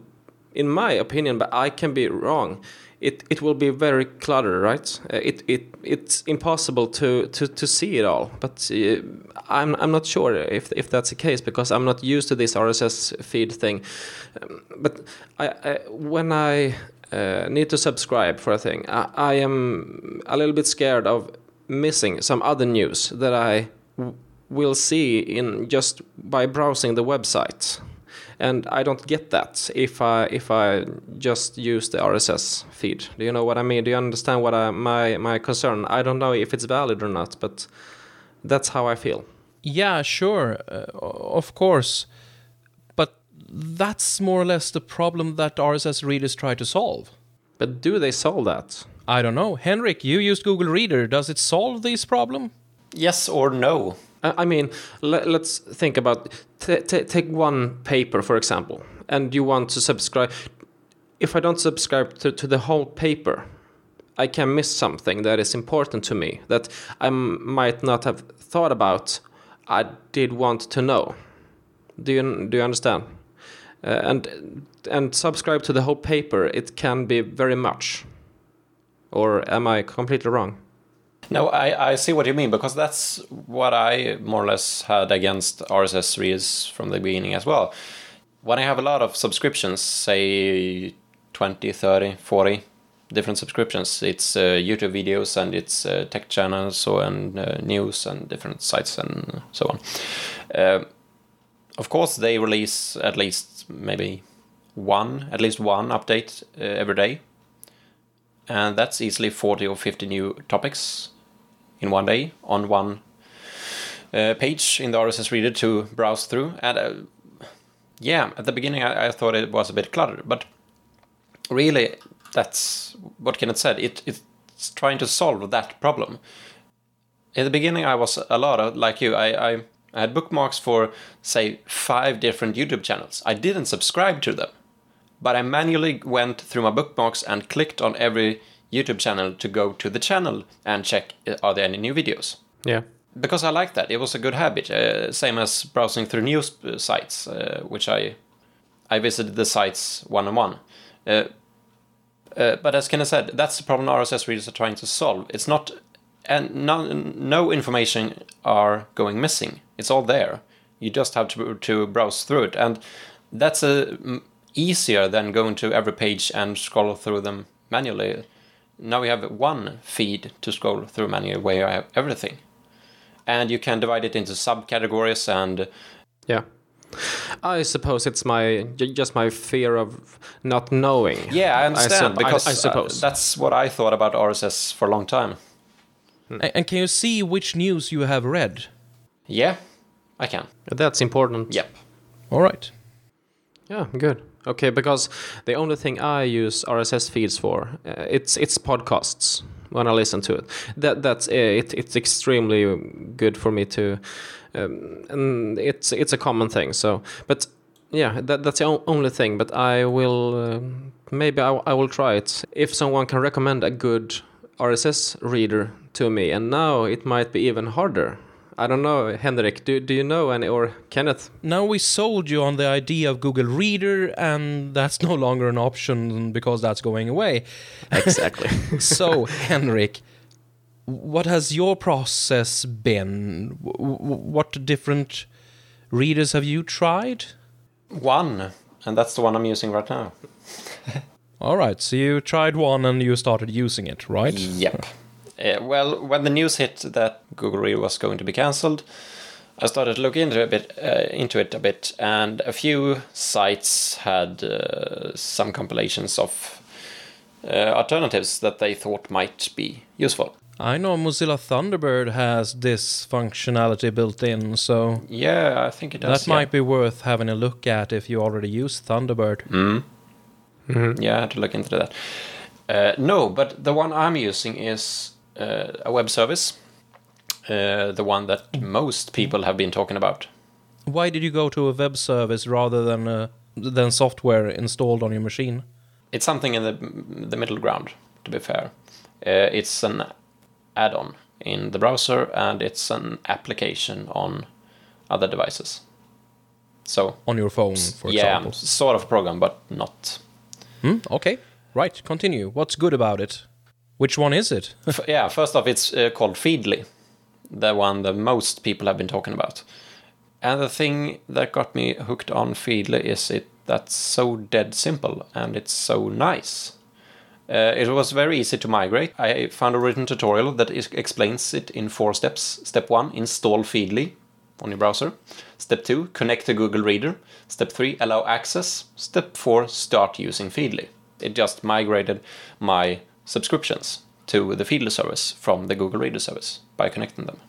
in my opinion, but I can be wrong. It, it will be very cluttered, right? Uh, it, it it's impossible to, to, to see it all. But uh, I'm I'm not sure if if that's the case because I'm not used to this RSS feed thing. Um, but I, I when I uh, need to subscribe for a thing, I, I am a little bit scared of missing some other news that I will see in just by browsing the website. And I don't get that if I if I just use the RSS feed. Do you know what I mean? Do you understand what I, my my concern? I don't know if it's valid or not, but that's how I feel.
Yeah, sure, uh, of course. But that's more or less the problem that RSS readers try to solve.
But do they solve that?
I don't know. Henrik, you used Google Reader. Does it solve this problem?
Yes or no?
I I mean, let, let's think about t- t- take one paper for example, and you want to subscribe. If I don't subscribe to, to the whole paper, I can miss something that is important to me that I m- might not have thought about. I did want to know. Do you do you understand? Uh, and and subscribe to the whole paper. It can be very much. Or am I completely wrong?
No, I, I see what you mean because that's what I more or less had against RSS readers from the beginning as well. When I have a lot of subscriptions, say 20, 30, 40 different subscriptions, it's uh, YouTube videos and it's uh, tech channels so, and uh, news and different sites and so on. Uh, of course, they release at least maybe one, at least one update uh, every day. And that's easily 40 or 50 new topics in one day on one uh, page in the RSS reader to browse through. And uh, yeah, at the beginning I, I thought it was a bit cluttered, but really, that's what Kenneth said. It, it's trying to solve that problem. In the beginning, I was a lot of, like you, I, I, I had bookmarks for, say, five different YouTube channels. I didn't subscribe to them, but I manually went through my bookmarks and clicked on every YouTube channel to go to the channel and check uh, are there any new videos.
Yeah.
Because I like that. It was a good habit. Uh, same as browsing through news uh, sites, uh, which I I visited the sites one on one. But as Kenneth said, that's the problem RSS readers are trying to solve. It's not, and no, no information are going missing. It's all there. You just have to to browse through it, and that's a m easier than going to every page and scroll through them manually. Now we have one feed to scroll through manually where you have everything, and you can divide it into subcategories and
Yeah. I suppose it's my just my fear of not knowing.
yeah, I understand
sup- I-
because
I
uh,
suppose.
that's what I thought about RSS for a long time.
And can you see which news you have read?
Yeah, I can.
That's important.
Yep.
All right.
Yeah, good. Okay, because the only thing I use RSS feeds for, uh, it's it's podcasts when I listen to it. That that's uh, it. It's extremely good for me to, um, and it's it's a common thing. So, but yeah, that that's the only thing. But I will um maybe I, I will try it if someone can recommend a good RSS reader to me. And now it might be even harder. I don't know, Henrik. Do do you know any or Kenneth?
Now we sold you on the idea of Google Reader, and that's no longer an option because that's going away.
Exactly.
so, Henrik, what has your process been? W- w- what different readers have you tried?
One, and that's the one I'm using right now.
All right, so you tried one and you started using it, right?
Yep. Uh, well, when the news hit that Google Reader was going to be cancelled, I started to look into it a bit, uh, into it a bit, and a few sites had uh, some compilations of uh, alternatives that they thought might be useful.
I know Mozilla Thunderbird has this functionality built in, so
Yeah, I think it does.
that might be worth having a look at if you already use Thunderbird.
Mm. Yeah, I had to look into that. Uh, no, but the one I'm using is a web service, uh, the one that most people have been talking about.
Why did you go to a web service rather than uh, than software installed on your machine?
It's something in the the middle ground. To be fair, uh, it's an add-on in the browser and it's an application on other devices. So
On your phone, for
yeah,
example.
sort of program, but not.
Hmm? Okay, right. Continue. What's good about it? Which one is it?
Yeah, first off, it's uh, called Feedly, the one that most people have been talking about. And the thing that got me hooked on Feedly is it that's so dead simple and it's so nice. Uh, it was very easy to migrate. I found a written tutorial that is, explains it in four steps. Step one, install Feedly on your browser. Step two, connect to Google Reader. Step three, allow access. Step four, start using Feedly. It just migrated my subscriptions to the Feedly service from the Google Reader service by connecting them.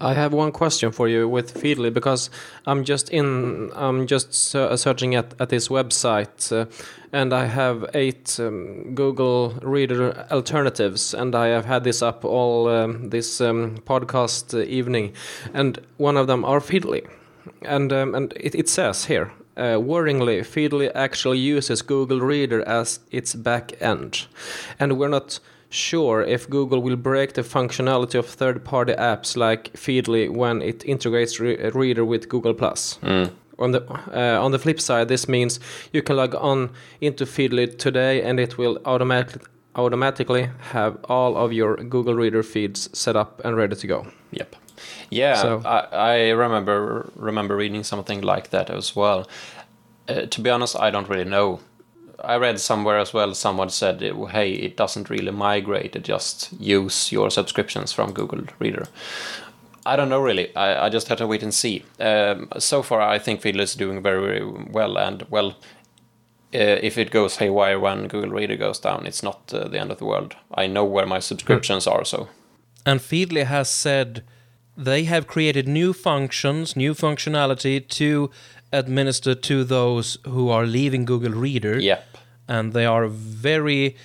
I have one question for you with Feedly because I'm just in I'm just searching at, at this website uh, and I have eight um, Google Reader alternatives and I have had this up all um, this um, podcast uh, evening and one of them are Feedly and um, and it, it says here uh, worryingly Feedly actually uses Google Reader as its back end and we're not sure if Google will break the functionality of third-party apps like Feedly when it integrates re- Reader with Google Plus. On the uh, on the flip side, this means you can log on into Feedly today, and it will automatically automatically have all of your Google Reader feeds set up and ready to go.
Yep. Yeah,
So-
I, I remember remember reading something like that as well. Uh, to be honest, I don't really know. I read somewhere as well. Someone said, "Hey, it doesn't really migrate. It just use your subscriptions from Google Reader." I don't know really. I, I just have to wait and see. Um, so far, I think Feedly is doing very, very well. And well, uh, if it goes haywire when Google Reader goes down, it's not uh, the end of the world. I know where my subscriptions are, so
And Feedly has said they have created new functions, new functionality to administer to those who are leaving Google Reader.
yep.
And they are very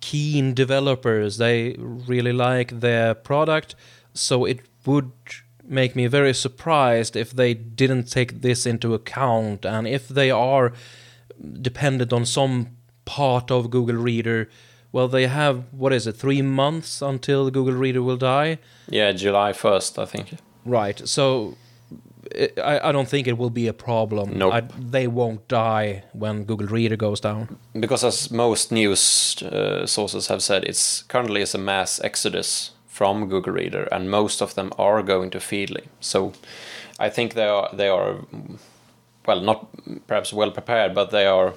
keen developers. They really like their product. So it would make me very surprised if they didn't take this into account and if they are dependent on some part of Google Reader well, they have what is it, three months until Google Reader will die.
Yeah, July 1st, I think.
Right. So it, I, I don't think it will be a problem.
Nope.
I, they won't die when Google Reader goes down.
Because as most news uh, sources have said, it's currently is a mass exodus from Google Reader, and most of them are going to Feedly. So I think they are they are well not perhaps well prepared, but they are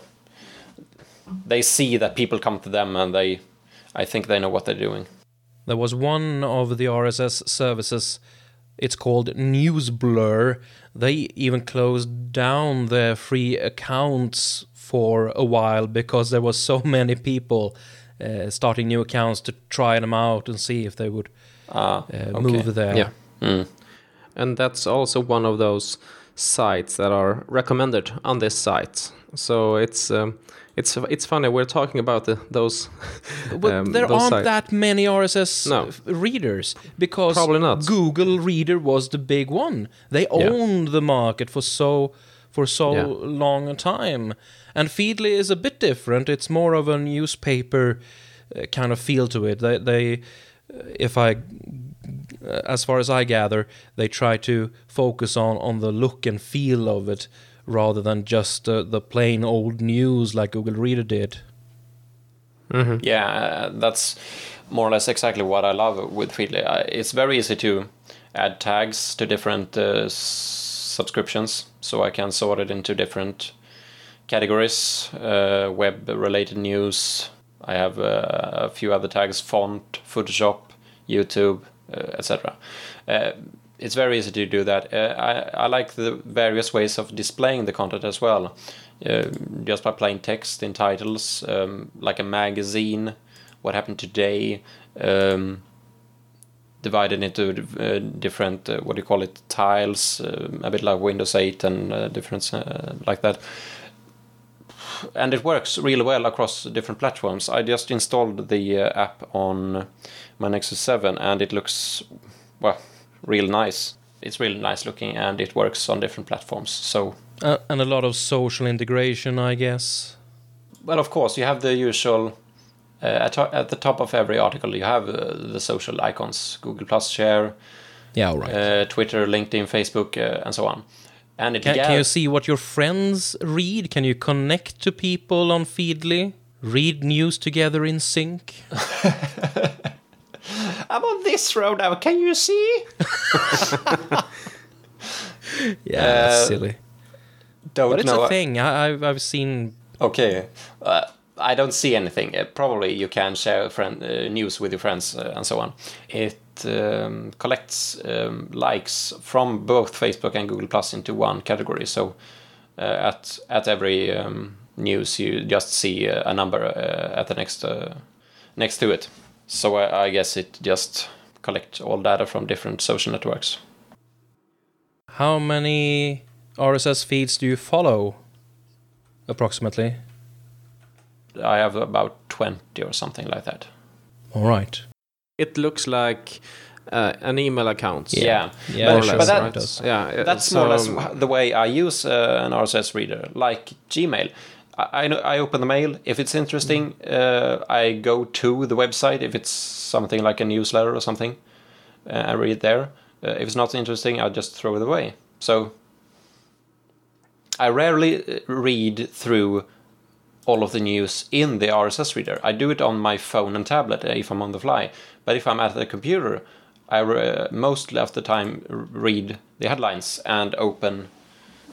they see that people come to them, and they I think they know what they're doing.
There was one of the RSS services. It's called NewsBlur. They even closed down their free accounts for a while because there was so many people uh, starting new accounts to try them out and see if they would
Ah,
uh,
okay.
move there.
Yeah.
Mm.
and that's also one of those sites that are recommended on this site. So it's um, it's it's funny we're talking about the, those.
But
um,
there
those
aren't
sites.
that many RSS
No.
readers because
Probably not.
Google Reader was the big one. They
Yeah.
owned the market for so for so
Yeah.
long a time. And Feedly is a bit different. It's more of a newspaper uh, kind of feel to it. They, they uh, if I uh, as far as I gather, they try to focus on on the look and feel of it rather than just uh, the plain old news like Google Reader did.
Mhm.
Yeah, uh, that's more or less exactly what I love with Feedly. It's very easy to add tags to different uh, subscriptions, so I can sort it into different categories, uh, web-related news. I have uh, a few other tags: font, Photoshop, YouTube, uh, etc. It's very easy to do that. Uh, I, I like the various ways of displaying the content as well. Uh, just by plain text in titles, um, like a magazine, what happened today, um, divided into uh, different, uh, what do you call it, tiles, uh, a bit like Windows 8 and uh, different like that. And it works really well across different platforms. I just installed the app on my Nexus 7 and it looks, well, real nice. It's really nice looking and it works on different platforms. So
Uh, and a lot of social integration, I guess.
Well, of course, you have the usual. Uh, at, at the top of every article, you have uh, the social icons: Google Plus Share,
Yeah, all right.
uh, Twitter, LinkedIn, Facebook, uh, and so on. And it
can, can you see what your friends read? Can you connect to people on Feedly? Read news together in sync?
I'm on this road now. Can you see?
Yeah, that's
Uh,
silly.
Don't
But it's
know.
a thing. I, I've, I've seen.
Okay. Uh, I don't see anything. Uh, probably you can share friend, uh, news with your friends uh, and so on. It um, collects um, likes from both Facebook and Google Plus into one category. So uh, at at every um, news, you just see uh, a number uh, at the next uh, next to it. So I, I guess it just collects all data from different social networks.
How many RSS feeds do you follow? Approximately.
I have about twenty or something like that.
All right.
It looks like uh, an email account.
Yeah.
Yeah,
more
but-
less,
but that-
right? Yeah,
That's
so,
more or less the way I use uh, an RSS reader, like Gmail. I, I, open the mail. If it's interesting, uh, I go to the website. If it's something like a newsletter or something, uh, I read there. Uh, if it's not interesting, I just throw it away. So I rarely uh, read through all of the news in the RSS reader. I do it on my phone and tablet uh, if I'm on the fly. But if I'm at the computer, I uh, mostly of the time read the headlines and open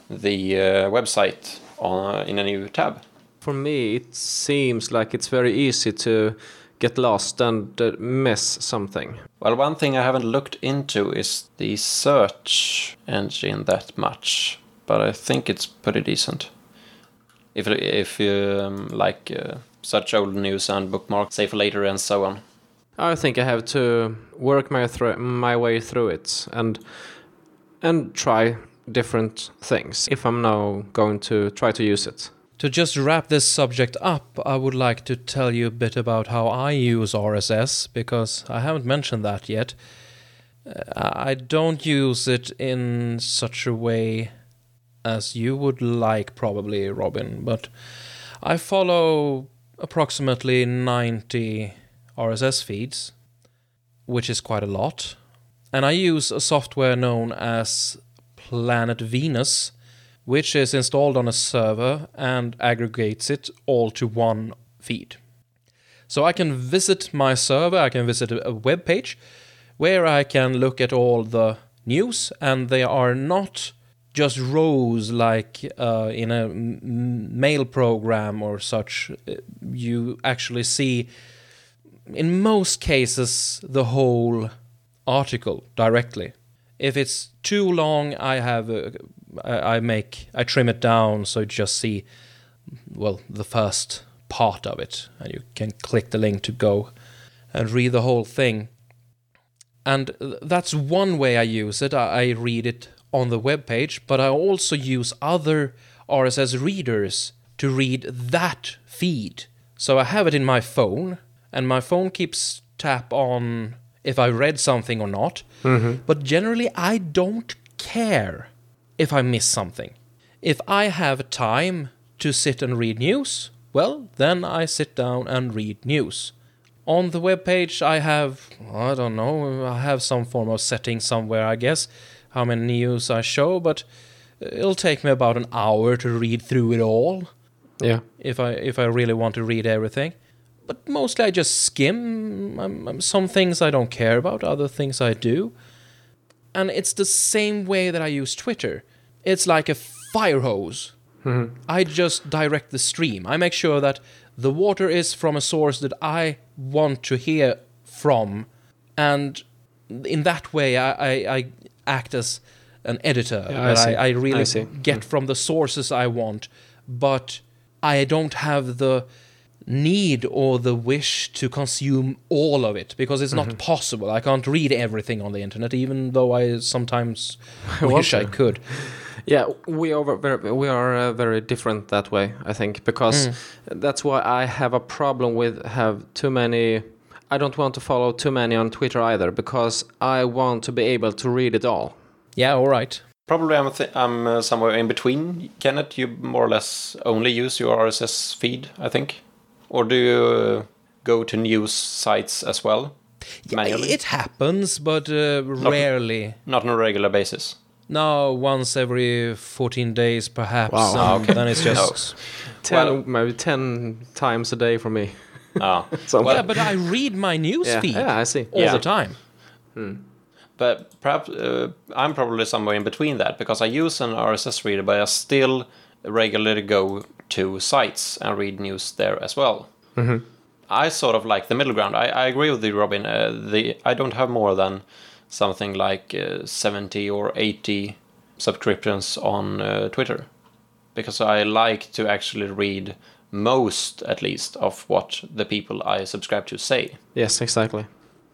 the website on, in a new tab.
For me, it seems like it's very easy to get lost and uh, miss something.
Well, one thing I haven't looked into is the search engine that much, but I think it's pretty decent. If if you um, like uh, search old news and bookmark, save for later, and so on.
I think I have to work my my way through it and and try different things if I'm now going to try to use it.
To just wrap this subject up, I would like to tell you a bit about how I use RSS because I haven't mentioned that yet. Uh, I don't use it in such a way as you would like, probably, Robin, but I follow approximately 90 RSS feeds, which is quite a lot. And I use a software known as Planet Venus, which is installed on a server and aggregates it all to one feed. So I can visit my server, I can visit a web page where I can look at all the news, and they are not just rows like uh, in a mail program or such. You actually see, in most cases, the whole article directly. If it's too long, I have uh, I make I trim it down so you just see well the first part of it, and you can click the link to go and read the whole thing. And that's one way I use it. I read it on the web page, but I also use other RSS readers to read that feed. So I have it in my phone, and my phone keeps tap on if I read something or not. Mm-hmm. But generally, I don't care if I miss something. If I have time to sit and read news, well, then I sit down and read news. On the web page, I have, I don't know, I have some form of setting somewhere, I guess, how many news I show, but it'll take me about an hour to read through it all
Yeah.
if I if I really want to read everything. But mostly I just skim. Um, um, some things I don't care about, other things I do. And it's the same way that I use Twitter. It's like a fire hose. I just direct the stream. I make sure that the water is from a source that I want to hear from, and in that way I, I, I act as an editor.
Yeah, I.
I, really get from the sources I want, but I don't have the need or the wish to consume all of it because it's
Mm-hmm.
not possible. I can't read everything on the internet, even though I sometimes
Want
wish I could.
Yeah, we are very, we are uh, very different that way. I think because that's why I have a problem with have too many. I don't want to follow too many on Twitter either because I want to be able to read it all.
Yeah, all right.
Probably I'm, th- I'm uh, somewhere in between. Kenneth, you more or less only use your RSS feed, I think. Or do you uh, go to news sites as well? Manually?
It happens, but uh, rarely.
Not on a regular basis.
No, once every 14 days, perhaps.
Wow.
and
Ah, okay.
Then it's just.
Ten,
Well-
maybe ten times a day for me.
Ah.
So
yeah, but I read my news
yeah,
feed
yeah, I see.
all
Yeah.
the time.
But perhaps uh, I'm probably somewhere in between that because I use an RSS reader, but I still regularly go to sites and read news there as well. I sort of like the middle ground. I, I agree with you, Robin. Uh, the I don't have more than something like uh, 70 or 80 subscriptions on uh, Twitter because I like to actually read most, at least, of what the people I subscribe to say.
Yes, exactly.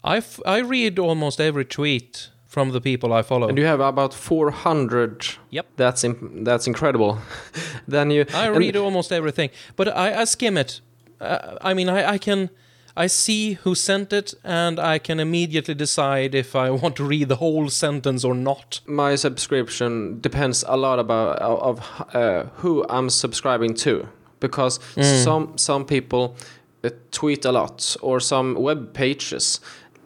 I, f- I read almost every tweet from the people I follow.
And you have about 400.
Yep.
That's im- that's incredible. then you
I read almost everything, but I, I skim it. Uh, I mean, I, I can, I see who sent it, and I can immediately decide if I want to read the whole sentence or not.
my subscription depends a lot about of uh, who I'm subscribing to because some some people uh, tweet a lot or some web pages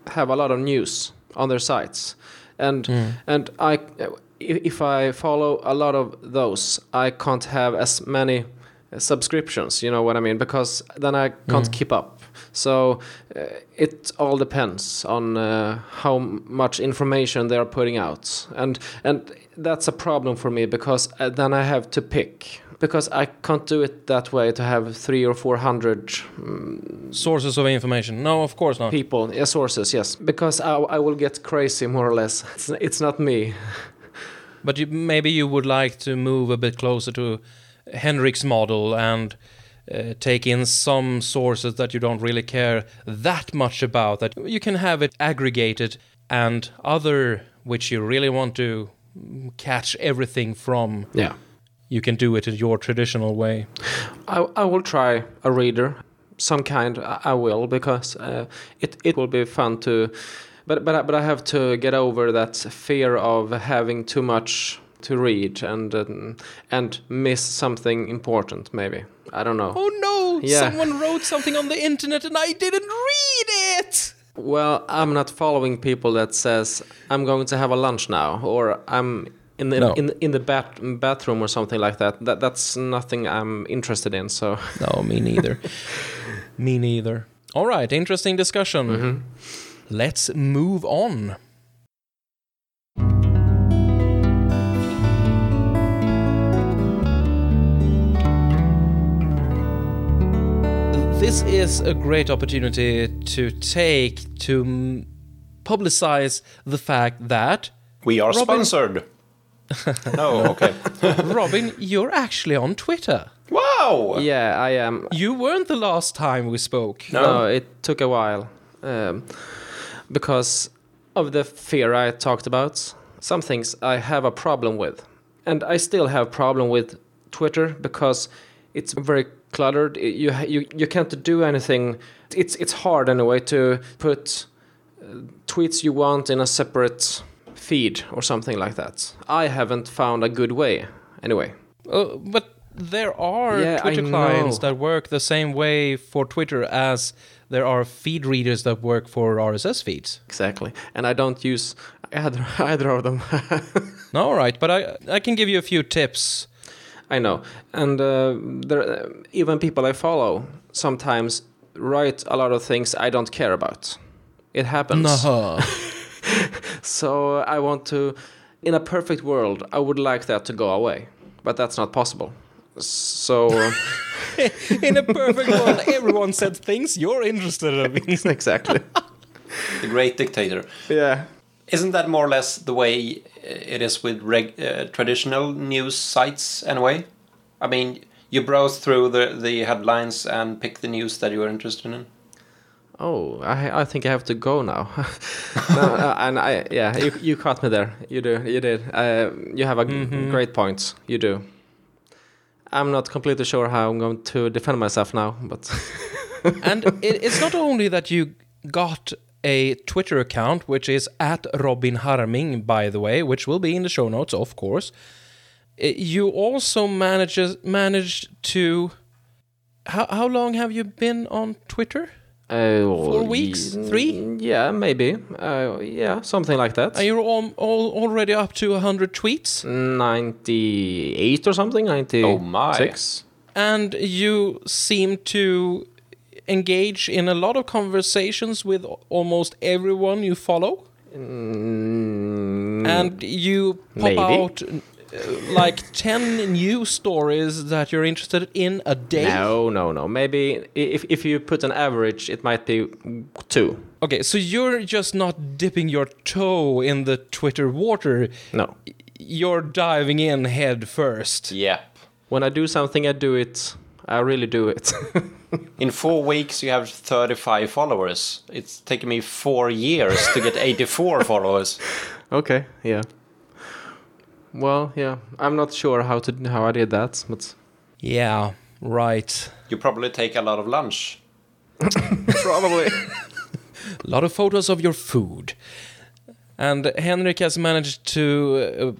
have a lot of news on their sites. And and I if I follow a lot of those I can't have as many subscriptions you know what I mean? Because then I can't keep up. So uh, it all depends on uh, how much information they are putting out, and and that's a problem for me because uh, then I have to pick because I can't do it that way to have three or four hundred
Sources of information? No, of course not.
people, yeah, sources, yes, because I, I will get crazy more or less. It's, it's not me.
But you, maybe you would like to move a bit closer to Henrik's model and uh, take in some sources that you don't really care that much about. That you can have it aggregated, and other which you really want to catch everything from.
Yeah.
You can do it in your traditional way.
I, I will try a reader, some kind. I, I will because uh, it it will be fun to, but but I- but I have to get over that fear of having too much to read and um, and miss something important. Maybe I don't know.
Oh no!
Yeah.
Someone wrote something on the internet and I didn't read it!
Well, I'm not following people that says I'm going to have a lunch now or I'm in the
No.
in in the bat- bathroom or something like that. That that's nothing I'm interested in. So
No, me neither. me neither. All right, interesting discussion. Let's move on. This is a great opportunity to take to mm, publicize the fact that
We are
Robin-
sponsored. No, okay.
Robin, you're actually on Twitter.
wow!
yeah, I am.
You weren't the last time we spoke.
No.
No, it took a while um, because of the fear I talked about. Some things I have a problem with, and I still have a problem with Twitter because it's very cluttered. You you you can't do anything. It's it's hard anyway to put uh, tweets you want in a separate feed or something like that. I haven't found a good way anyway.
Uh, but there are
Yeah, I
Twitter clients
know.
that work the same way for Twitter as there are feed readers that work for RSS feeds.
Exactly, and I don't use either either of them.
All right, but I I can give you a few tips.
I know, and uh, there, even people I follow sometimes write a lot of things I don't care about. It happens.
No.
So I want to, in a perfect world, I would like that to go away, but that's not possible. So
In a perfect world, everyone said things you're interested in.
exactly,
The great dictator.
yeah.
Isn't that more or less the way uh, it is with reg- uh, traditional news sites anyway? I mean, you browse through the, the headlines and pick the news that you're interested in.
Oh, I I think I have to go now. no, uh, and I yeah, you you caught me there. You do, you did. Uh, you have a g- great point. You do. I'm not completely sure how I'm going to defend myself now, but
and it, it's not only that you got a Twitter account, which is at Robin Harming, by the way, which will be in the show notes, of course. You also manages managed to. How how long have you been on Twitter?
Uh,
Four weeks?
ye-
Three?
Yeah, maybe. Uh, yeah, something like that.
Are you all, all already up to hundred tweets?
Ninety-eight or something. Ninety-six.
Oh my.
and you seem to engage in a lot of conversations with almost everyone you follow
Mm,
and you pop
maybe.
out Uh, like 10 news stories that you're interested in a day
no, no, no. Maybe if if you put an average, it might be two.
okay so you're just not dipping your toe in the twitter water
No.
you're diving in head first
Yep.
When I do something, I do it. I really do it.
In four weeks, you have 35 followers. It's taken me four years to get 84 followers.
okay. Yeah. Well, yeah. I'm not sure how to how I did that, but
yeah right
You probably take a lot of lunch.
probably.
a lot of photos of your food. And Henrik has managed to uh,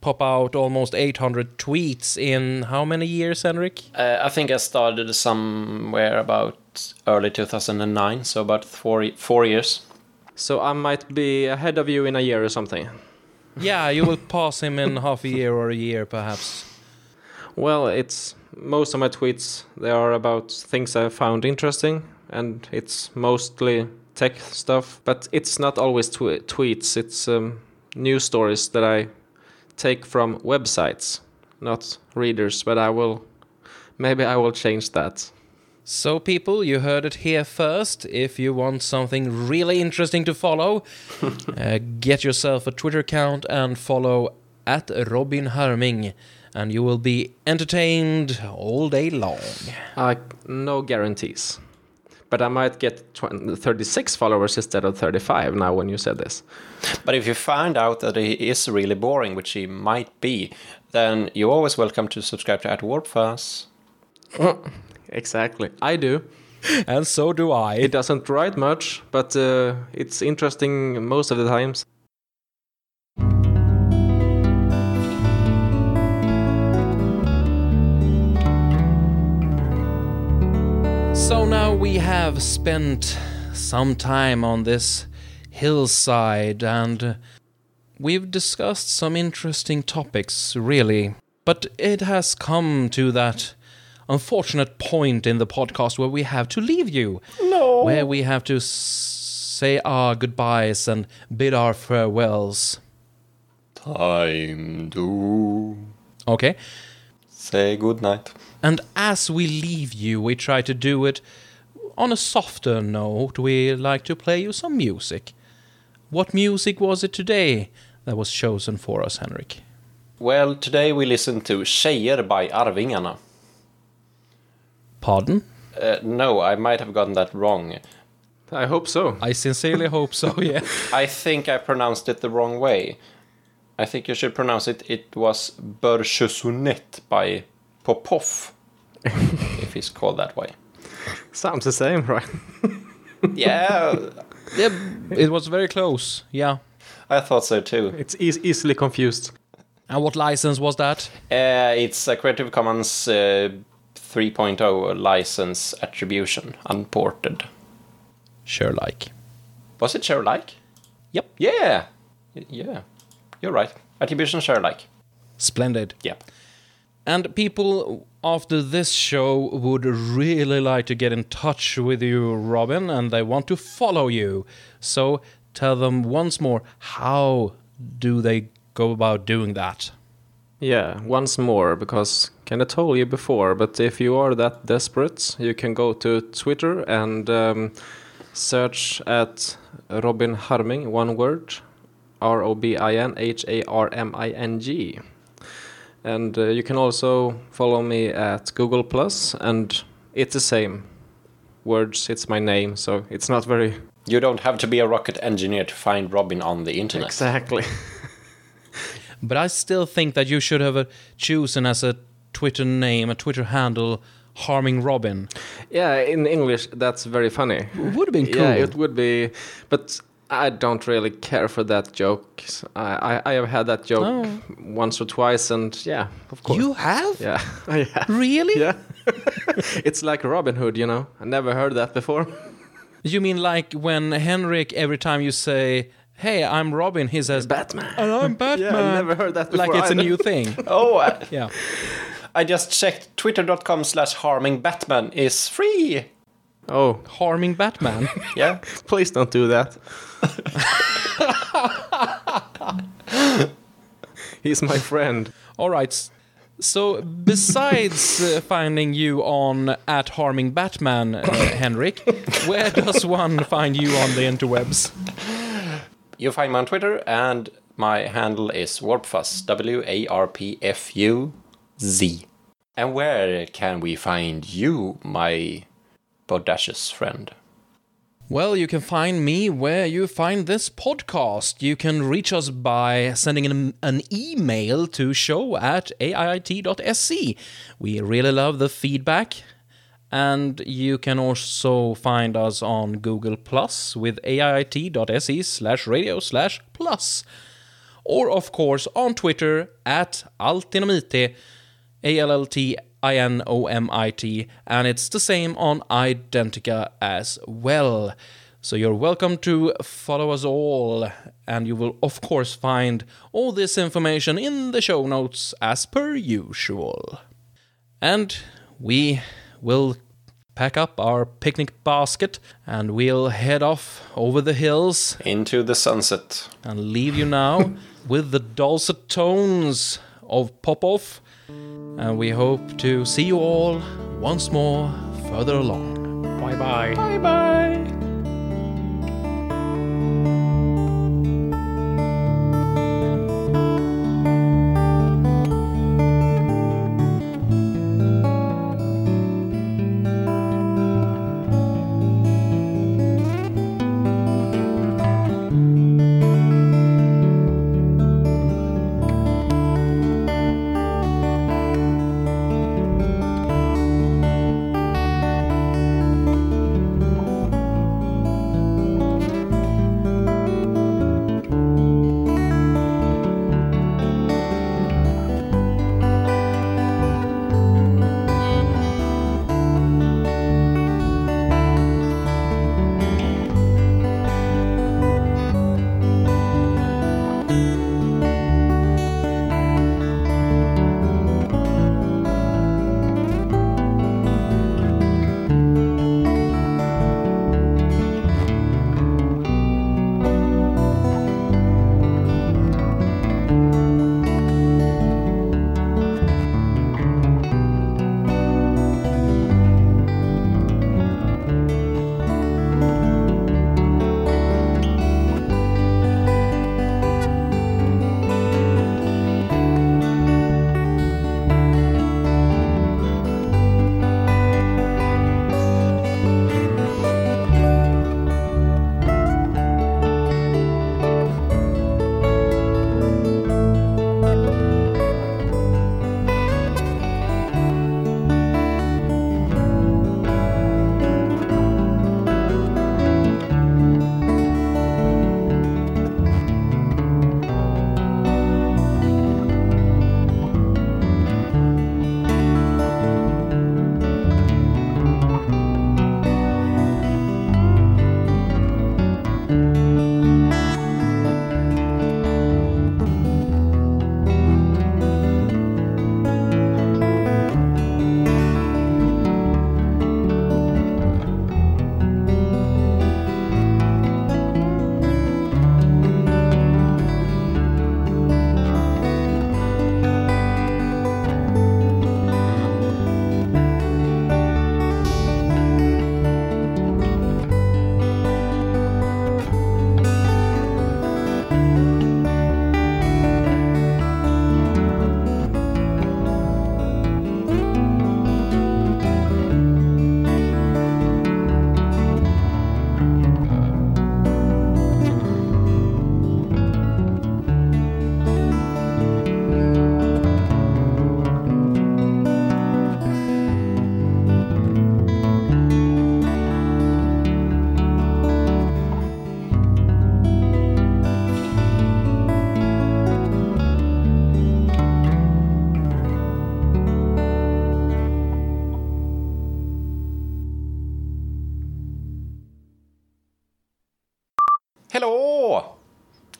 pop out almost 800 tweets in how many years, Henrik?
Uh, I think I started somewhere about early 2009, so about four, four years.
so I might be ahead of you in a year or something.
Yeah, you will pass him in half a year or a year, perhaps.
Well, it's most of my tweets. They are about things I found interesting, and it's mostly tech stuff. But it's not always tw- tweets. It's um, news stories that I take from websites, not readers. But I will, maybe I will change that.
So, people, you heard it here first. If you want something really interesting to follow, uh, get yourself a Twitter account and follow at Robin Harming, and you will be entertained all day long.
Uh, no guarantees. But I might get tw- 36 followers instead of 35 now when you said this.
But if you find out that he is really boring, which he might be, then you're always welcome to subscribe to At Warp Fuzz.
Exactly. I do.
And so do I.
It doesn't write much, but uh, it's interesting most of the times.
So now we have spent some time on this hillside and we've discussed some interesting topics, really. But it has come to that unfortunate point in the podcast where we have to leave you.
No.
Where we have to say our goodbyes and bid our farewells.
Time to
Okay?
say good night.
And as we leave you, we try to do it on a softer note. We like to play you some music. What music was it today that was chosen for us, Henrik?
Well, today we listen to Tjejer by Arvingarna.
Pardon?
Uh, no, I might have gotten that wrong.
I hope so.
I sincerely hope so, yeah.
I think I pronounced it the wrong way. I think you should pronounce it. It was Börschesunet by Popov, if he's called that way.
Sounds the same, right?
Yeah,
yeah. It was very close, yeah.
I thought so too.
It's eas easily confused.
And what license was that?
Uh, it's a Creative Commons uh, 3.0 license attribution, unported.
Sure, like.
Was it share like?
Yep.
Yeah, yeah, you're right. Attribution share like.
Splendid.
Yeah.
And people after this show would really like to get in touch with you, Robin, and they want to follow you. So tell them once more how do they go about doing that?
Yeah, once more, because kinda told you before, but if you are that desperate, you can go to Twitter and um, search at Robin Harming, one word, R O B I N H A R M I N G. And uh, you can also follow me at Google Plus, and it's the same words. It's my name, so it's not very
You don't have to be a rocket engineer to find Robin on the internet.
exactly.
But I still think that you should have uh, chosen as a Twitter name, a Twitter handle, Harming Robin.
yeah, in English, that's very funny.
Would have been cool.
Yeah, it would be, but I don't really care for that joke. I I, I have had that joke
Oh.
once or twice, and yeah, of course.
you have?
Yeah, oh, yeah,
Really?
yeah. it's like Robin Hood, you know. I never heard that before.
You mean like when Henrik, every time you say, Hey, I'm Robin, he says,
Batman.
And I'm Batman.
Yeah, I never heard that before.
like it's a new thing.
Oh, I,
Yeah.
I just checked. Twitter.com slash harming Batman is free.
Oh,
Harming Batman.
Yeah.
please don't do that. He's my friend.
All right. So, besides uh, finding you on at Harming Batman, uh, Henrik, where does one find you on the interwebs?
You find me on Twitter, and my handle is Warpfuzz. W A R P F U Z. And where can we find you, my bodacious friend?
Well, you can find me where you find this podcast. You can reach us by sending an, an email to show at aiit.se. We really love the feedback. And you can also find us on Google Plus with aiit.se slash radio slash plus. Or, of course, on Twitter at Alltinomit, A L L T I N O M I T, and it's the same on Identi.ca as well. So you're welcome to follow us all, and you will, of course, find all this information in the show notes as per usual. And we will pack up our picnic basket and we'll head off over the hills
Into the sunset.
and leave you now with the dulcet tones of Popov. And we hope to see you all once more further along. Bye bye.
Bye bye.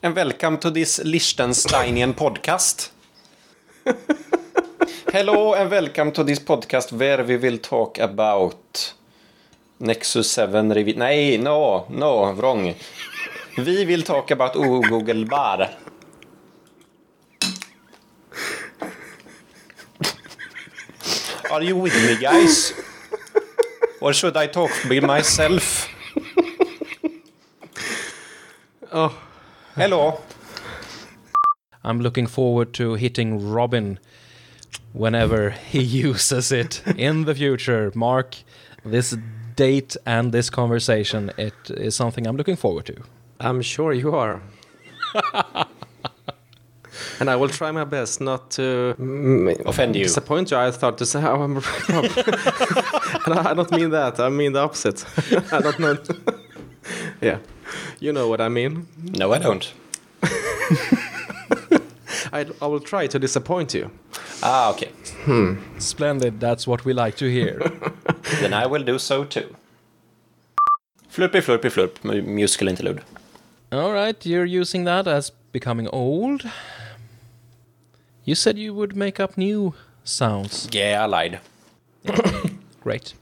And welcome to this Liechtensteinian podcast. Hello, and welcome to this podcast where we will talk about Nexus 7 Revi... Nej, no, no, wrong. Vi vill talk about Google Bar. Are you with me, guys? Or should I talk by myself?
Oh,
Hello.
I'm looking forward to hitting Robin whenever he uses it in the future. Mark this date and this conversation. It is something I'm looking forward to.
I'm sure you are. and I will try my best not to mm,
Offend you.
disappoint you. I thought to say oh, I'm and I don't mean that. I mean the opposite. I don't know. yeah, you know what I mean.
No, I don't.
I, I will try to disappoint you.
Ah, okay. Hmm.
Splendid. That's what we like to hear.
Then I will do so too. Flurpy, flurpy, flurp. Musical interlude.
All right, you're using that as becoming old. You said you would make up new sounds.
Yeah, I lied.
Great.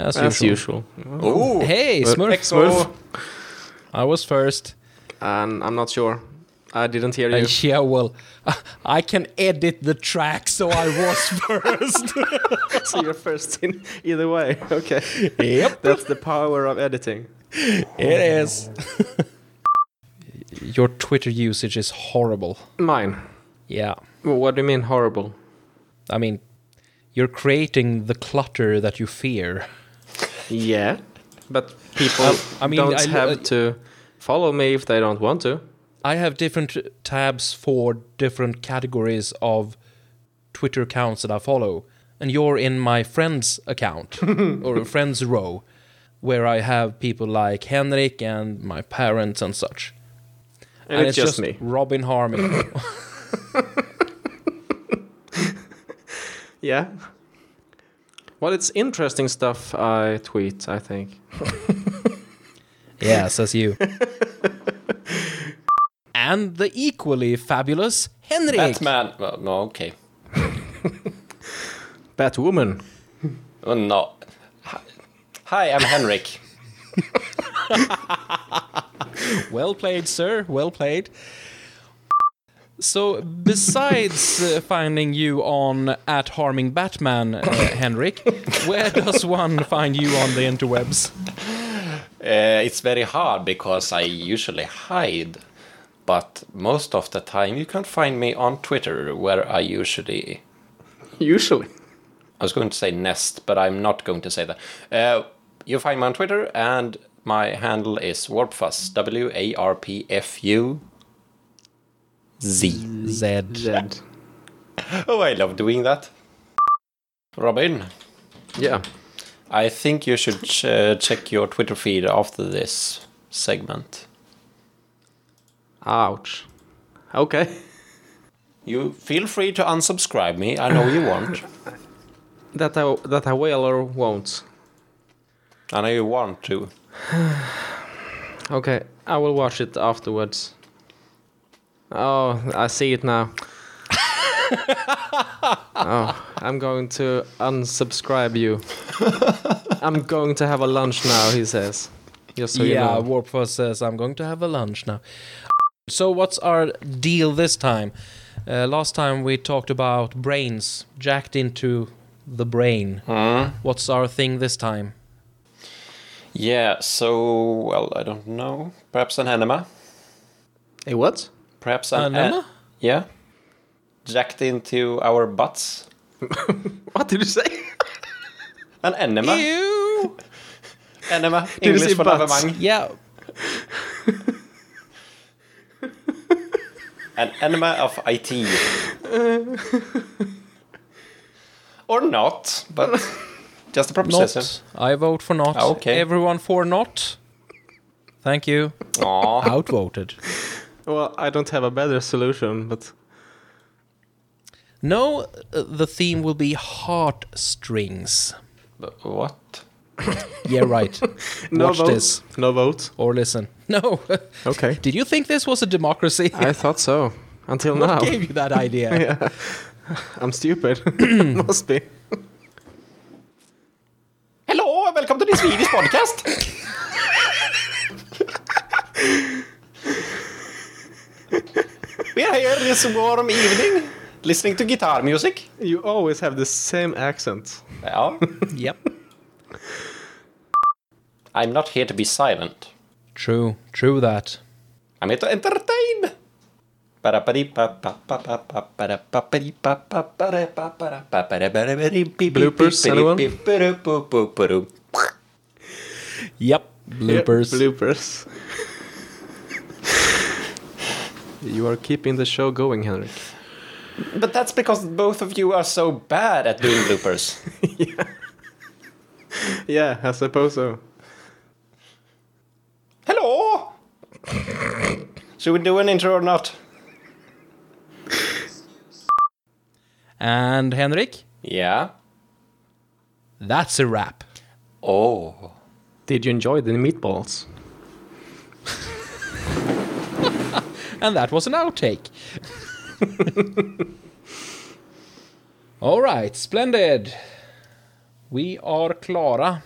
As,
As
usual.
usual.
Ooh.
Hey,
But
Smurf.
Smurf.
I was first.
And I'm not sure. I didn't hear
Uh,
you.
yeah, well, I can edit the track, so I was first.
so you're first in either way. Okay.
yep,
That's the power of editing.
it is. Your Twitter usage is horrible.
Mine.
Yeah.
What do you mean horrible?
I mean, you're creating the clutter that you fear.
Yeah. But people
Um, I mean,
don't
I lo-
have to follow me if they don't want to.
I have different tabs for different categories of Twitter accounts that I follow. And you're in my friends account or a friends row where I have people like Henrik and my parents and such.
And, it's, just, me.
Robin Harming.
Yeah. Well, it's interesting stuff I tweet, I think.
yes, as you. and the equally fabulous Henrik.
Batman. Well, no, okay.
Batwoman.
Oh, no. Hi- Hi, I'm Henrik.
Well played, sir. Well played. So, besides uh, finding you on at harming Batman, uh, Henrik, where does one find you on the interwebs?
Uh, it's very hard because I usually hide. But most of the time, you can find me on Twitter, where I usually.
Usually.
I was going to say nest, but I'm not going to say that. Uh, you find me on Twitter, and my handle is Warpfuzz. W A R P F U Z.
Z.
Z.
Oh, I love doing that. Robin,
Yeah.
I think you should ch- uh, check your Twitter feed after this segment.
Ouch. Okay.
You feel free to unsubscribe me. I know you want.
That I, that I will or won't.
I know you want to.
Okay, I will watch it afterwards. Oh, I see it now. oh, I'm going to unsubscribe you. I'm going to have a lunch now, he says. Just so
yeah,
you know.
Warpfuzz says, I'm going to have a lunch now. So, what's our deal this time? Uh, last time we talked about brains jacked into the brain.
Hmm?
What's our thing this time?
Yeah, so, well, I don't know. Perhaps an enema?
Hey, what?
Perhaps an.
Enema?
yeah. Jacked into our butts?
What did you say?
An enema?
Ew!
Enema? English for lavemang.
Yeah,
An enema of IT. or not, but just a proposition.
not. I vote for not.
Ah, okay.
Everyone for not. Thank you.
Aw.
Outvoted.
Well, I don't have a better solution, but
No, uh, the theme will be heartstrings.
What?
Yeah, right.
No
Watch
vote.
this
No vote.
or listen. No.
Okay.
Did you think this was a democracy?
I thought so. Until
what
now.
gave you that idea?
yeah. I'm stupid. Must be.
Hello and welcome to the Swedish podcast. We are here this warm evening listening to guitar music.
You always have the same accent.
Ja.
Yep.
I'm not here to be silent.
True. True that.
I'm here to entertain.
Bloopers, anyone?
Yep. Bloopers.
bloopers. You are keeping the show going, Henrik.
But that's because both of you are so bad at doing bloopers.
Yeah, I suppose so.
Hello! Should we do an intro or not?
and Henrik,
Yeah.
that's a wrap.
Oh.
Did you enjoy the meatballs?
And that was an outtake. All right, splendid. We are klara.